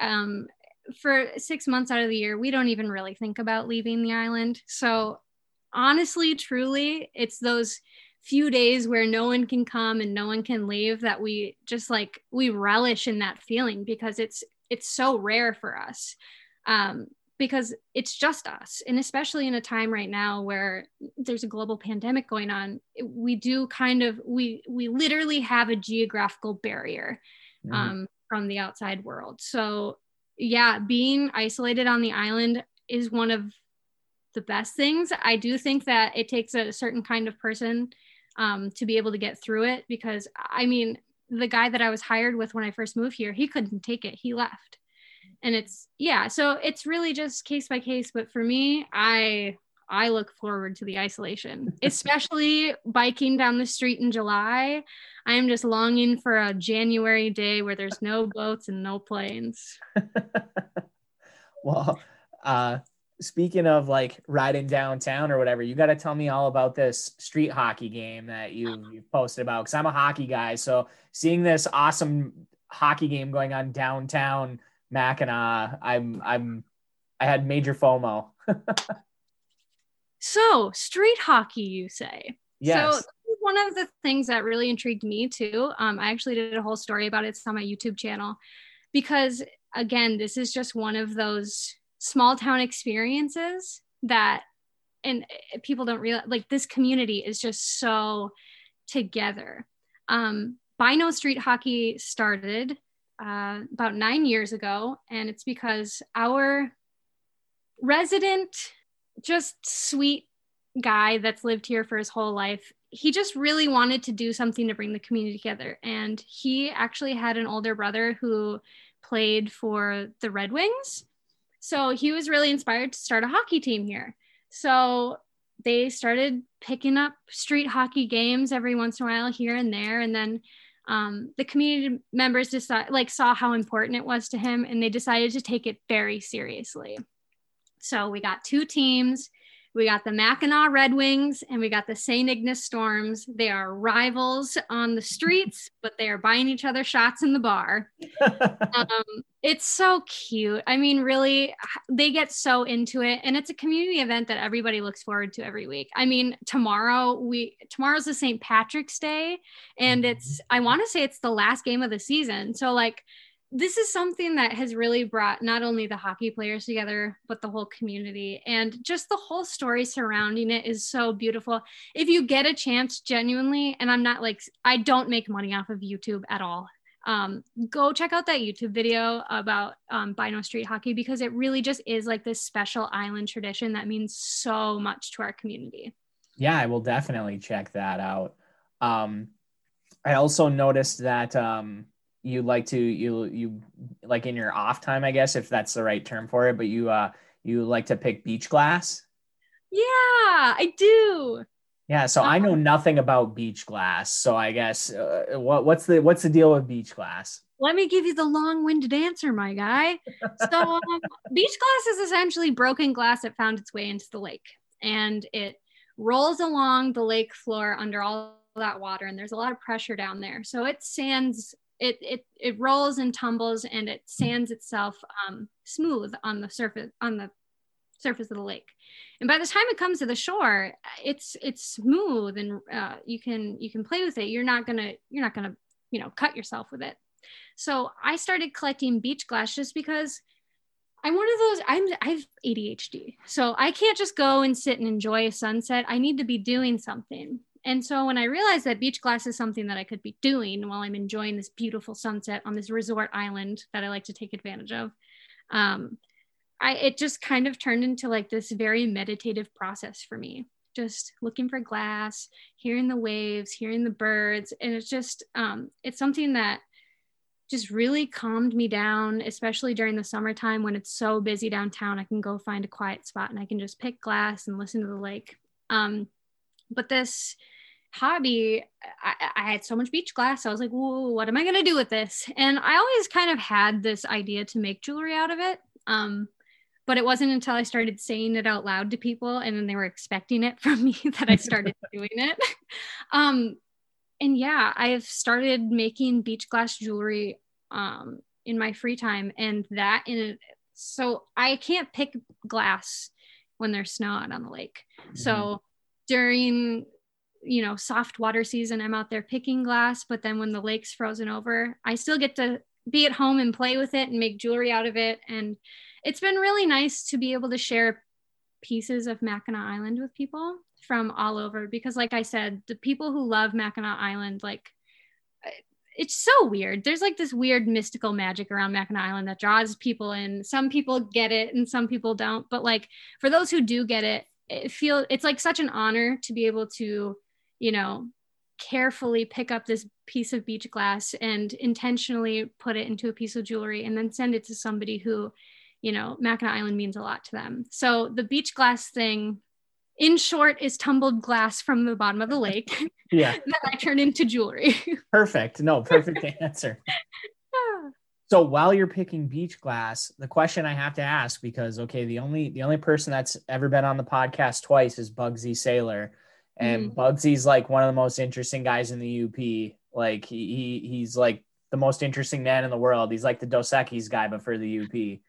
Um, for six months out of the year, we don't even really think about leaving the island. So honestly, truly, it's those few days where no one can come and no one can leave that we just like we relish in that feeling because it's it's so rare for us. Um, because it's just us and especially in a time right now where there's a global pandemic going on we do kind of we we literally have a geographical barrier Mhm. um, from the outside world so yeah being isolated on the island is one of the best things. I do think that it takes a certain kind of person um, to be able to get through it because i mean the guy that i was hired with when i first moved here he couldn't take it. He left. And it's yeah so it's really just case by case. But for me i i look forward to the isolation especially biking down the street in july. I am just longing for a january day where there's no boats and no planes. [laughs] Well uh speaking of like riding downtown or whatever you got to tell me all about this street hockey game that you you posted about because i'm a hockey guy. So seeing this awesome hockey game going on downtown mackinac i'm i'm i had major fomo [laughs] so street hockey you say yes So one of the things that really intrigued me too. Um, I actually did a whole story about it. It's on my YouTube channel because again, this is just one of those small town experiences that and uh, people don't realize like this community is just so together. Um, Bino Street Hockey started uh, about nine years ago, and it's because our resident, just sweet guy that's lived here for his whole life. He just really wanted to do something to bring the community together. And he actually had an older brother who played for the red wings. So he was really inspired to start a hockey team here. So they started picking up street hockey games every once in a while here and there. And then um, the community members decided like saw how important it was to him and they decided to take it very seriously so we got two teams we got the Mackinac Red Wings and we got the St. Ignace Storms. They are rivals on the streets, [laughs] but they are buying each other shots in the bar. [laughs] Um, it's so cute. I mean, really, they get so into it, and it's a community event that everybody looks forward to every week. I mean, tomorrow we tomorrow's the St. Patrick's Day, and it's I want to say it's the last game of the season. So like this is something that has really brought not only the hockey players together but the whole community. And just the whole story surrounding it is so beautiful. If you get a chance genuinely and i'm not like i don't make money off of youtube at all um, go check out that youtube video about um, bino street hockey because it really just is like this special island tradition that means so much to our community. Yeah i will definitely check that out. Um i also noticed that um you like to you you like in your off time, I guess if that's the right term for it, but you uh you like to pick beach glass. Yeah, I do. Yeah, so I know uh-huh. nothing about beach glass. So I guess uh, what what's the what's the deal with beach glass? Let me give you the long-winded answer, my guy. So [laughs] um, beach glass is essentially broken glass that found its way into the lake, and it rolls along the lake floor under all that water, and there's a lot of pressure down there. So it sands it it it rolls and tumbles and it sands itself um, smooth on the surface on the surface of the lake. And by the time it comes to the shore it's it's smooth and uh, you can you can play with it. You're not gonna you're not gonna you know cut yourself with it. So i started collecting beach glass just because i'm one of those i'm i have adhd so i can't just go and sit and enjoy a sunset. I need to be doing something and so when I realized that beach glass is something that I could be doing while I'm enjoying this beautiful sunset on this resort island that I like to take advantage of, um, I it just kind of turned into like this very meditative process for me. Just looking for glass, hearing the waves, hearing the birds, and it's just um, it's something that just really calmed me down, especially during the summertime when it's so busy downtown. I can go find a quiet spot and I can just pick glass and listen to the lake. Um, but this hobby, I, I, had so much beach glass. I was like, whoa, what am I going to do with this? And I always kind of had this idea to make jewelry out of it. Um, but it wasn't until I started saying it out loud to people and then they were expecting it from [laughs] me that I started [laughs] doing it. Um, and yeah, I've started making beach glass jewelry um, in my free time. And that in so I can't pick glass when there's snow out on the lake. Mm-hmm. So during you know soft water season i'm out there picking glass but then when the lake's frozen over i still get to be at home and play with it and make jewelry out of it. And it's been really nice to be able to share pieces of mackinac island with people from all over because like i said the people who love mackinac island like uh, it's so weird. There's like this weird mystical magic around mackinac island that draws people in. Some people get it and some people don't. But like for those who do get it it feel it's like such an honor to be able to you know carefully pick up this piece of beach glass and intentionally put it into a piece of jewelry and then send it to somebody who you know mackinac island means a lot to them. So the beach glass thing in short is tumbled glass from the bottom of the lake [laughs] [laughs] yeah. that i turn into jewelry. [laughs] Perfect. No perfect answer. So while you're picking beach glass, the question I have to ask because okay, the only the only person that's ever been on the podcast twice is Bugsy Saylor, and mm. Bugsy's like one of the most interesting guys in the UP. Like he, he he's like the most interesting man in the world. He's like the Dos Equis guy, but for the UP,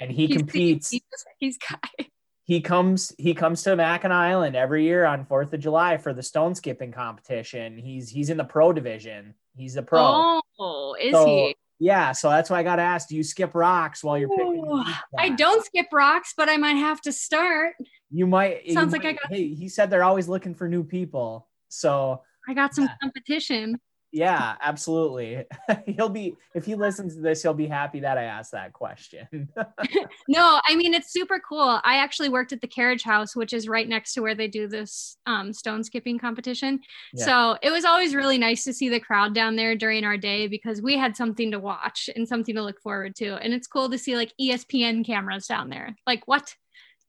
and he he's competes. He's guy. [laughs] He comes he comes to Mackinac Island every year on Fourth of July for the stone skipping competition. He's he's in the pro division. He's a pro. Oh, is so, he? Yeah, so that's why I got to ask: Do you skip rocks while you're picking? I don't skip rocks, but I might have to start. You might. Sounds you like might, I got. Hey, he said they're always looking for new people, so I got some yeah. competition. Yeah, absolutely. [laughs] he'll be if he listens to this, he'll be happy that I asked that question. [laughs] no, I mean it's super cool. I actually worked at the Carriage House, which is right next to where they do this um, stone skipping competition. Yeah. So it was always really nice to see the crowd down there during our day because we had something to watch and something to look forward to. And it's cool to see like ESPN cameras down there. Like what?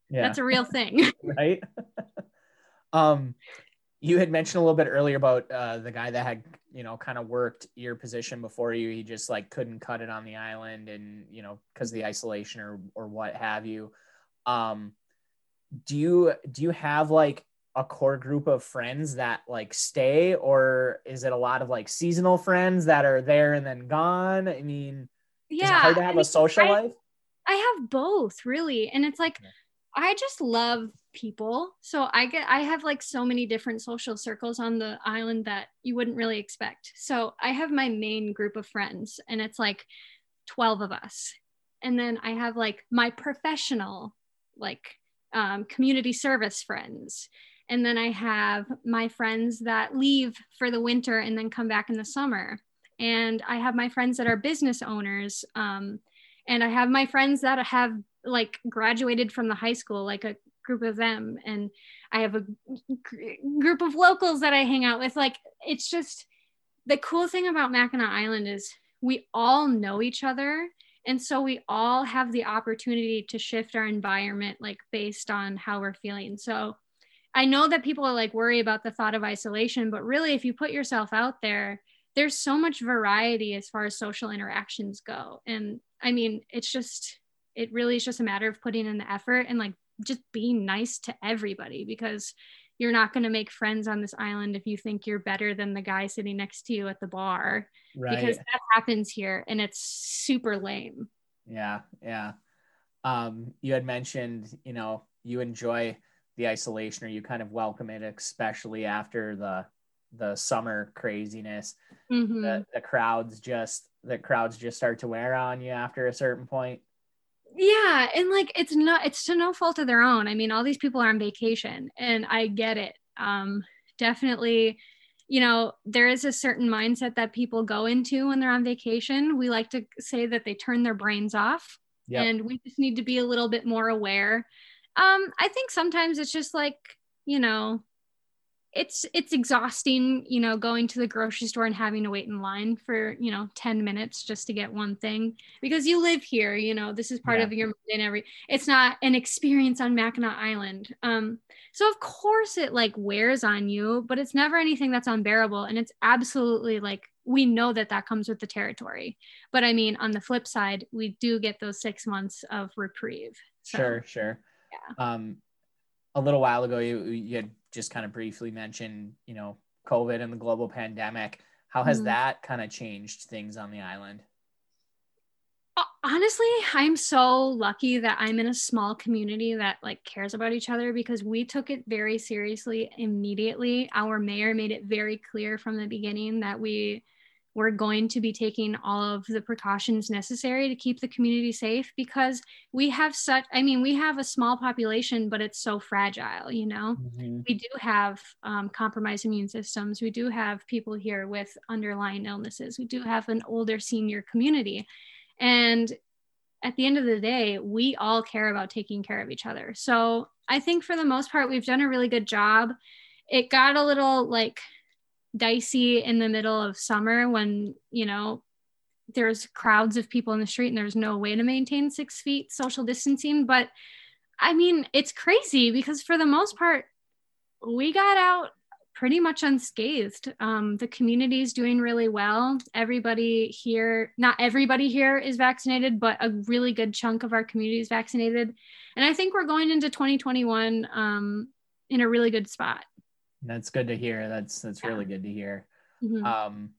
Yeah. That's a real thing. [laughs] right. [laughs] um you had mentioned a little bit earlier about uh, the guy that had you know kind of worked your position before you he just like couldn't cut it on the island and you know because the isolation or or what have you um do you do you have like a core group of friends that like stay or is it a lot of like seasonal friends that are there and then gone i mean yeah hard to have I mean, a social I, life i have both really and it's like yeah. I just love people. So I get I have like so many different social circles on the island that you wouldn't really expect. So I have my main group of friends and it's like 12 of us. And then I have like my professional like um, community service friends. And then I have my friends that leave for the winter and then come back in the summer. And I have my friends that are business owners. Um, and I have my friends that have like graduated from the high school, like a group of them. And i have a group of locals that i hang out with. Like it's just the cool thing about mackinac island is we all know each other. And so we all have the opportunity to shift our environment like based on how we're feeling. So i know that people are like worry about the thought of isolation but really if you put yourself out there there's so much variety as far as social interactions go. And i mean it's just it really is just a matter of putting in the effort and like just being nice to everybody because you're not going to make friends on this island if you think you're better than the guy sitting next to you at the bar right. because that happens here and it's super lame yeah yeah um you had mentioned you know you enjoy the isolation or you kind of welcome it especially after the the summer craziness mm-hmm. the, the crowds just the crowds just start to wear on you after a certain point? Yeah and like it's not it's to no fault of their own. I mean all these people are on vacation and i get it. Um definitely you know there is a certain mindset that people go into when they're on vacation. We like to say that they turn their brains off yep. and we just need to be a little bit more aware. Um i think sometimes it's just like you know it's it's exhausting you know going to the grocery store and having to wait in line for you know 10 minutes just to get one thing because you live here you know this is part yeah. of your and every it's not an experience on mackinac island. Um so of course it like wears on you but it's never anything that's unbearable and it's absolutely like we know that that comes with the territory. But i mean on the flip side we do get those six months of reprieve so, sure sure. Yeah. Um a little while ago you you had just kind of briefly mentioned, you know, COVID and the global pandemic. How has mm-hmm. that kind of changed things on the island? Uh, honestly, I'm so lucky that I'm in a small community that like cares about each other because we took it very seriously immediately. Our mayor made it very clear from the beginning that we we're going to be taking all of the precautions necessary to keep the community safe because we have such i mean we have a small population but it's so fragile you know? Mm-hmm. we do have um, compromised immune systems. We do have people here with underlying illnesses. We do have an older senior community. And at the end of the day we all care about taking care of each other. So i think for the most part we've done a really good job. It got a little like dicey in the middle of summer when you know there's crowds of people in the street and there's no way to maintain six feet social distancing. But i mean it's crazy because for the most part we got out pretty much unscathed. Um, the community is doing really well. Everybody here not everybody here is vaccinated but a really good chunk of our community is vaccinated. And i think we're going into 2021 um, in a really good spot that's good to hear. That's that's yeah. really good to hear. Mm-hmm. Um,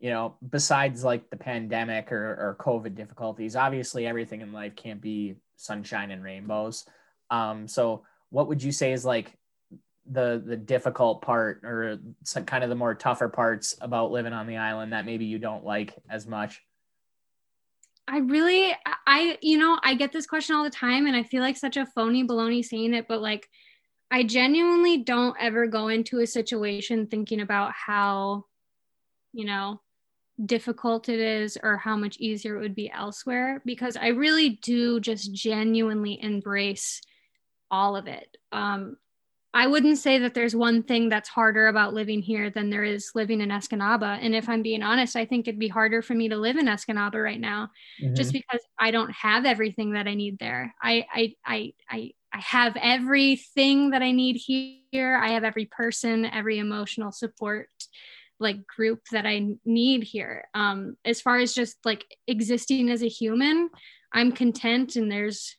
you know, besides like the pandemic or, or COVID difficulties, obviously everything in life can't be sunshine and rainbows. Um, so what would you say is like the the difficult part or some kind of the more tougher parts about living on the island that maybe you don't like as much? I really I you know, I get this question all the time and I feel like such a phony baloney saying it, but like I genuinely don't ever go into a situation thinking about how, you know, difficult it is or how much easier it would be elsewhere because I really do just genuinely embrace all of it. Um, I wouldn't say that there's one thing that's harder about living here than there is living in Escanaba. And if I'm being honest, I think it'd be harder for me to live in Escanaba right now, mm-hmm. just because I don't have everything that I need there. I, I, I, I, I have everything that I need here. I have every person, every emotional support like group that I need here. Um, as far as just like existing as a human, I'm content and there's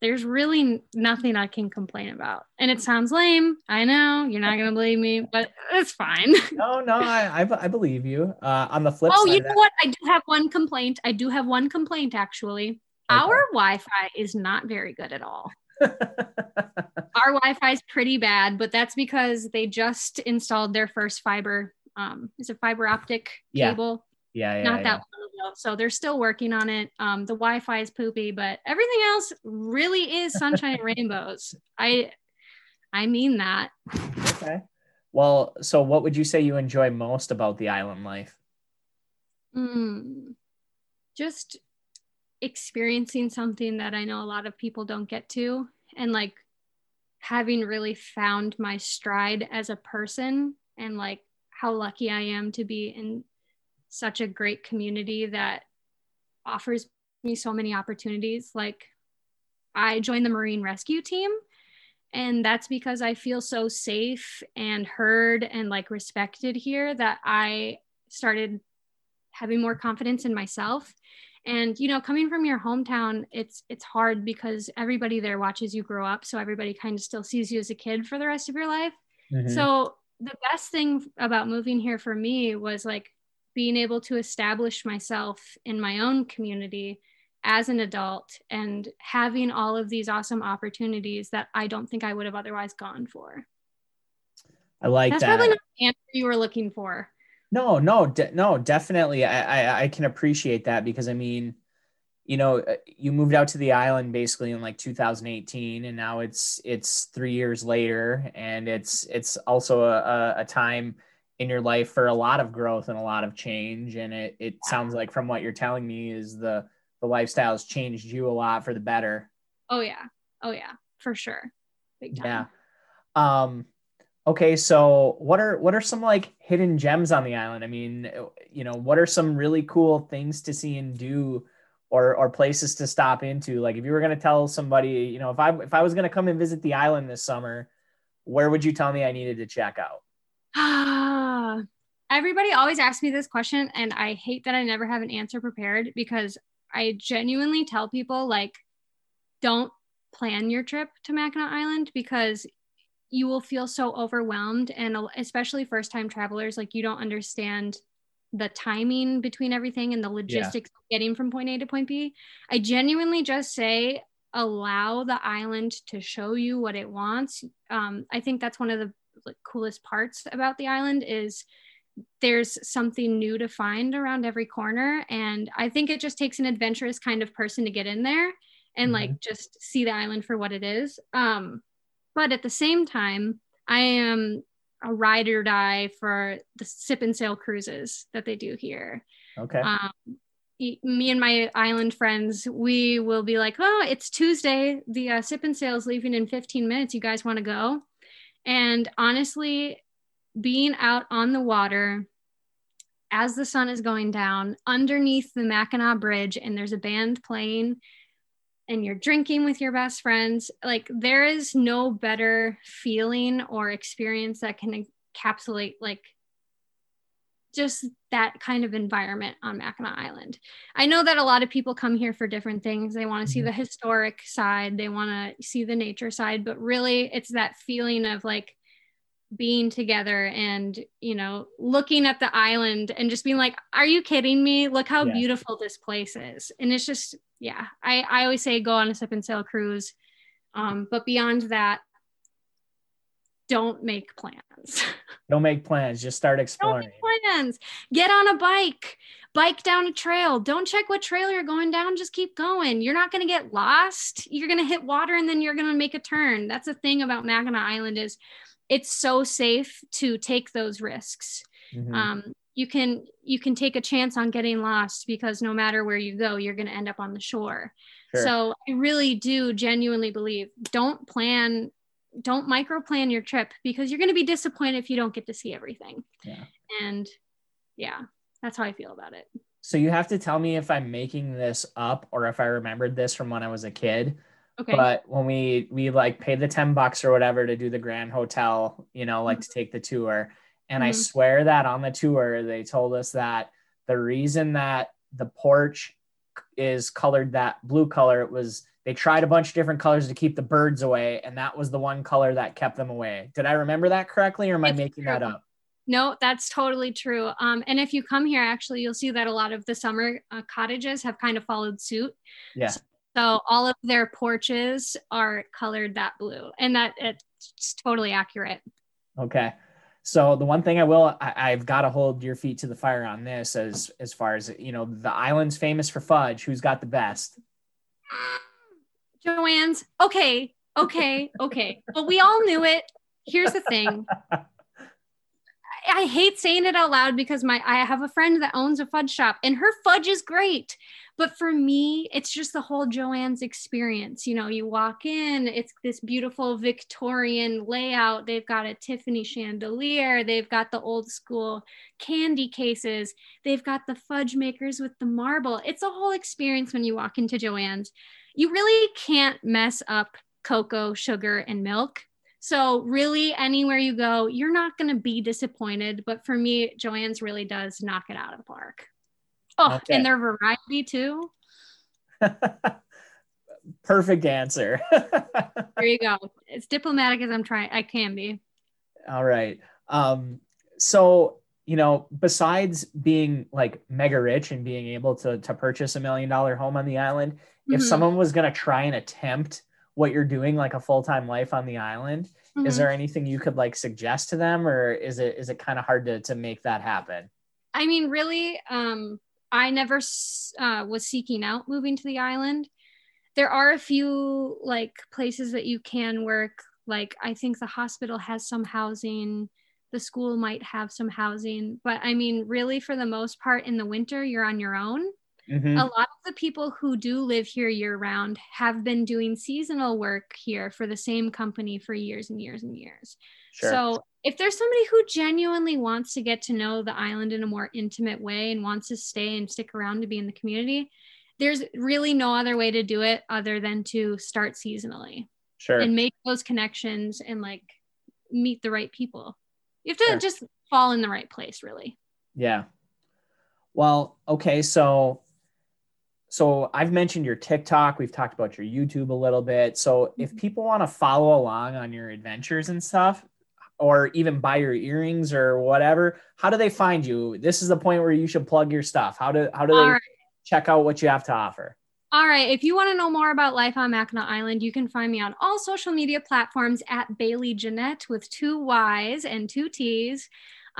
there's really nothing I can complain about. And it sounds lame. I know you're not going to believe me, but it's fine. [laughs] no, no, I, I, I believe you. Uh, on the flip oh, you know what? I do have one complaint. I do have one complaint actually. Okay. Our Wi Fi is not very good at all. [laughs] Our Wi-Fi is pretty bad, but that's because they just installed their first fiber. Um, is it fiber optic cable? Yeah, yeah, not yeah. that long ago. So they're still working on it. Um, the Wi-Fi is poopy, but everything else really is sunshine and [laughs] rainbows. I, I mean that. Okay. Well, so what would you say you enjoy most about the island life? Mm, just experiencing something that I know a lot of people don't get to and like having really found my stride as a person and like how lucky I am to be in such a great community that offers me so many opportunities. Like I joined the Marine Rescue Team, and that's because I feel so safe and heard and like respected here that I started having more confidence in myself. And you know, coming from your hometown, it's it's hard because everybody there watches you grow up, so everybody kind of still sees you as a kid for the rest of your life. Mm-hmm. So the best thing about moving here for me was like being able to establish myself in my own community as an adult and having all of these awesome opportunities that I don't think I would have otherwise gone for. I like That's that. probably not the answer you were looking for. No, no, de- no, definitely. I, I, I can appreciate that because I mean, you know, uh, you moved out to the island basically in like 2018, and now it's it's three years later, and it's it's also a, a time in your life for a lot of growth and a lot of change. And it it sounds like from what you're telling me is the the lifestyle has changed you a lot for the better. Oh yeah. Oh yeah, for sure. Big time. Yeah. Um okay, so what are what are some like hidden gems on the island? I mean, you know, what are some really cool things to see and do or or places to stop into? Like if you were going to tell somebody, you know, if I if I was going to come and visit the island this summer, where would you tell me I needed to check out? [sighs] Everybody always asks me this question and I hate that I never have an answer prepared because I genuinely tell people like don't plan your trip to Mackinac Island because you will feel so overwhelmed and especially first time travelers like you don't understand the timing between everything and the logistics yeah. getting from point A to point B. I genuinely just say allow the island to show you what it wants. Um, I think that's one of the like, coolest parts about the island is there's something new to find around every corner and i think it just takes an adventurous kind of person to get in there and mm-hmm. like just see the island for what it is um but at the same time i am a ride or die for the sip and sail cruises that they do here okay um me and my island friends, we will be like, oh, it's Tuesday. The uh, sip and sail is leaving in 15 minutes. You guys want to go? And honestly, being out on the water as the sun is going down underneath the Mackinac Bridge and there's a band playing and you're drinking with your best friends, like there is no better feeling or experience that can encapsulate like just that kind of environment on Mackinac Island. I know that a lot of people come here for different things. They want to see mm-hmm. the historic side, they want to see the nature side, but really it's that feeling of like being together and you know looking at the island and just being like are you kidding me? Look how yeah. beautiful this place is. And it's just yeah i i always say go on a sip and sail cruise. Um, but beyond that don't make plans. [laughs] Don't make plans. Just start exploring. plans. Get on a bike. Bike down a trail. Don't check what trail you're going down. Just keep going. You're not going to get lost. You're going to hit water and then you're going to make a turn. That's the thing about mackinac island is it's so safe to take those risks. Mm-hmm. Um, you can you can take a chance on getting lost because no matter where you go, you're going to end up on the shore. Sure. So I really do genuinely believe don't plan don't micro plan your trip because you're going to be disappointed if you don't get to see everything. Yeah. And yeah, that's how I feel about it. So you have to tell me if I'm making this up or if I remembered this from when I was a kid. Okay. But when we we like paid the 10 bucks or whatever to do the Grand Hotel, you know, like mm-hmm. to take the tour. And mm-hmm. I swear that on the tour they told us that the reason that the porch is colored that blue color it was they tried a bunch of different colors to keep the birds away and that was the one color that kept them away. Did I remember that correctly or am it's I making true. that up? No, that's totally true. Um, and if you come here, actually, you'll see that a lot of the summer uh, cottages have kind of followed suit. Yeah. So so all of their porches are colored that blue, and that it's totally accurate. Okay. So the one thing I will, I, have got to hold your feet to the fire on this, as as far as you know, the island's famous for fudge. Who's got the best? JoAnn's. Okay, okay, okay. but we all knew it. Here's the thing. [laughs] I hate saying it out loud because my I have a friend that owns a fudge shop and her fudge is great. But for me, it's just the whole JoAnn's experience. You know, you walk in, it's this beautiful Victorian layout. They've got a Tiffany chandelier, they've got the old school candy cases, they've got the fudge makers with the marble. It's a whole experience when you walk into JoAnn's. You really can't mess up cocoa, sugar, and milk. So, really, anywhere you go, you're not going to be disappointed. But for me, JoAnn's really does knock it out of the park. Oh, okay. and their variety too. [laughs] Perfect answer. [laughs] there you go. It's diplomatic as I'm trying. I can be. All right. Um, so you know, besides being like mega rich and being able to to purchase a million dollar home on the island, mm-hmm. if someone was going to try and attempt what you're doing like a full-time life on the island mm-hmm. is there anything you could like suggest to them or is it is it kind of hard to to make that happen i mean really um I never uh, was seeking out moving to the island. There are a few like places that you can work. Like I think the hospital has some housing. The school might have some housing, but I mean, really, for the most part, in the winter, you're on your own. Mm-hmm. A lot of the people who do live here year round have been doing seasonal work here for the same company for years and years and years. Sure. So if there's somebody who genuinely wants to get to know the island in a more intimate way and wants to stay and stick around to be in the community, there's really no other way to do it other than to start seasonally. Sure. And make those connections and like meet the right people. You have to sure. just fall in the right place, really. Yeah. Well, okay, so so I've mentioned your TikTok, we've talked about your YouTube a little bit. So if mm-hmm. people want to follow along on your adventures and stuff, or even buy your earrings or whatever, how do they find you? This is the point where you should plug your stuff. How do how do they right. check out what you have to offer? All right. If you want to know more about life on Mackinac Island, you can find me on all social media platforms at Bailey Janette with two Y's and two T's.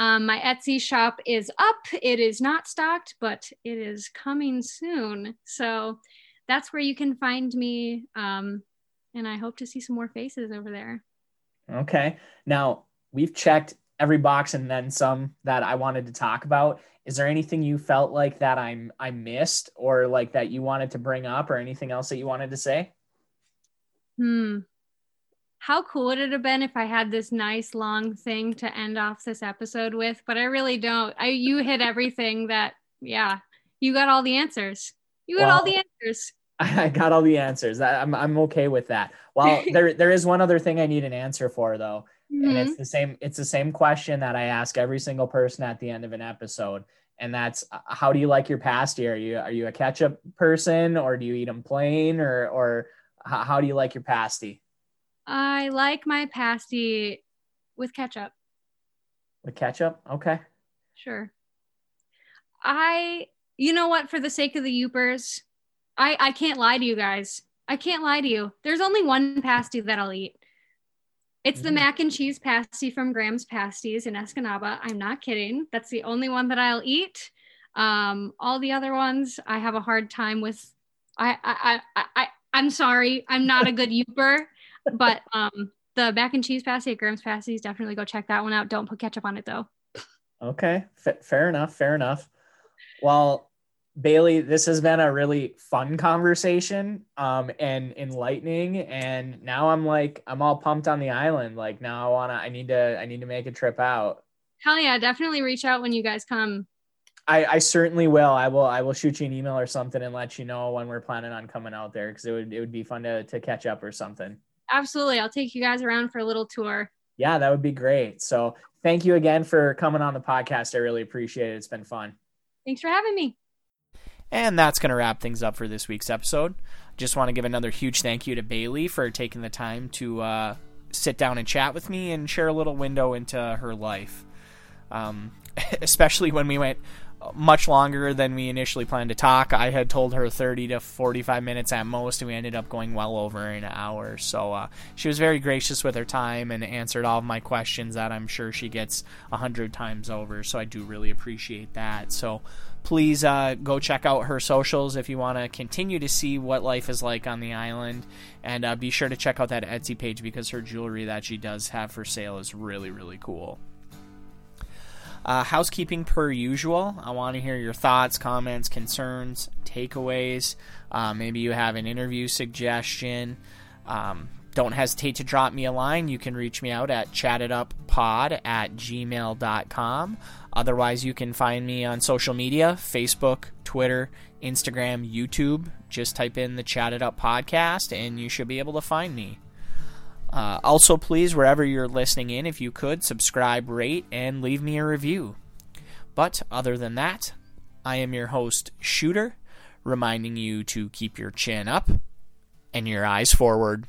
Um, my Etsy shop is up. It is not stocked, but it is coming soon. So that's where you can find me. Um, and I hope to see some more faces over there. Okay. Now, we've checked every box and then some that I wanted to talk about. Is there anything you felt like that I'm I missed or like that you wanted to bring up or anything else that you wanted to say? Hmm. How cool would it have been if I had this nice long thing to end off this episode with? But I really don't. I you hit everything that yeah, you got all the answers. You got well, all the answers. [laughs] I got all the answers. I'm I'm okay with that. Well, [laughs] there there is one other thing I need an answer for though mm-hmm. and it's mm-hmm. the same it's the same question that i ask every single person at the end of an episode and that's uh, how do you like your pasty are you are you a ketchup person or do you eat them plain or or how, how do you like your pasty i like my pasty with ketchup with ketchup okay sure i you know what for the sake of the Yoopers i i can't lie to you guys i can't lie to you there's only one pasty that i'll eat it's the mm-hmm. mac and cheese pasty from Graham's Pasties in Escanaba. I'm not kidding. That's the only one that I'll eat. Um, all the other ones, I have a hard time with. I, I, I, I I'm sorry, I'm not a good Yooper, [laughs] but um, the mac and cheese pasty at Graham's Pasties, definitely go check that one out. Don't put ketchup on it though. Okay, F- fair enough. Fair enough. Well, Bailey, this has been a really fun conversation um, and enlightening. And now I'm like, I'm all pumped on the island. Like now I wanna, I need to, I need to make a trip out. Hell yeah, definitely reach out when you guys come. I, I certainly will. I will. I will shoot you an email or something and let you know when we're planning on coming out there because it would it would be fun to to catch up or something. Absolutely, I'll take you guys around for a little tour. Yeah, that would be great. So thank you again for coming on the podcast. I really appreciate it. It's been fun. Thanks for having me. And that's going to wrap things up for this week's episode. Just want to give another huge thank you to Bailey for taking the time to uh, sit down and chat with me and share a little window into her life. Um, [laughs] especially when we went much longer than we initially planned to talk. I had told her 30 to 45 minutes at most, and we ended up going well over an hour. So uh, she was very gracious with her time and answered all of my questions that I'm sure she gets a hundred times over. So I do really appreciate that. So please uh, go check out her socials if you want to continue to see what life is like on the island. And uh, be sure to check out that Etsy page because her jewelry that she does have for sale is really, really cool. Uh, housekeeping per usual. I want to hear your thoughts, comments, concerns, takeaways. Uh, maybe you have an interview suggestion. Um, don't hesitate to drop me a line. You can reach me out at chatteduppod at gmail.com. Otherwise, you can find me on social media Facebook, Twitter, Instagram, YouTube. Just type in the Chatted Up podcast and you should be able to find me. Uh, also, please, wherever you're listening in, if you could, subscribe, rate, and leave me a review. But other than that, I am your host, Shooter, reminding you to keep your chin up and your eyes forward.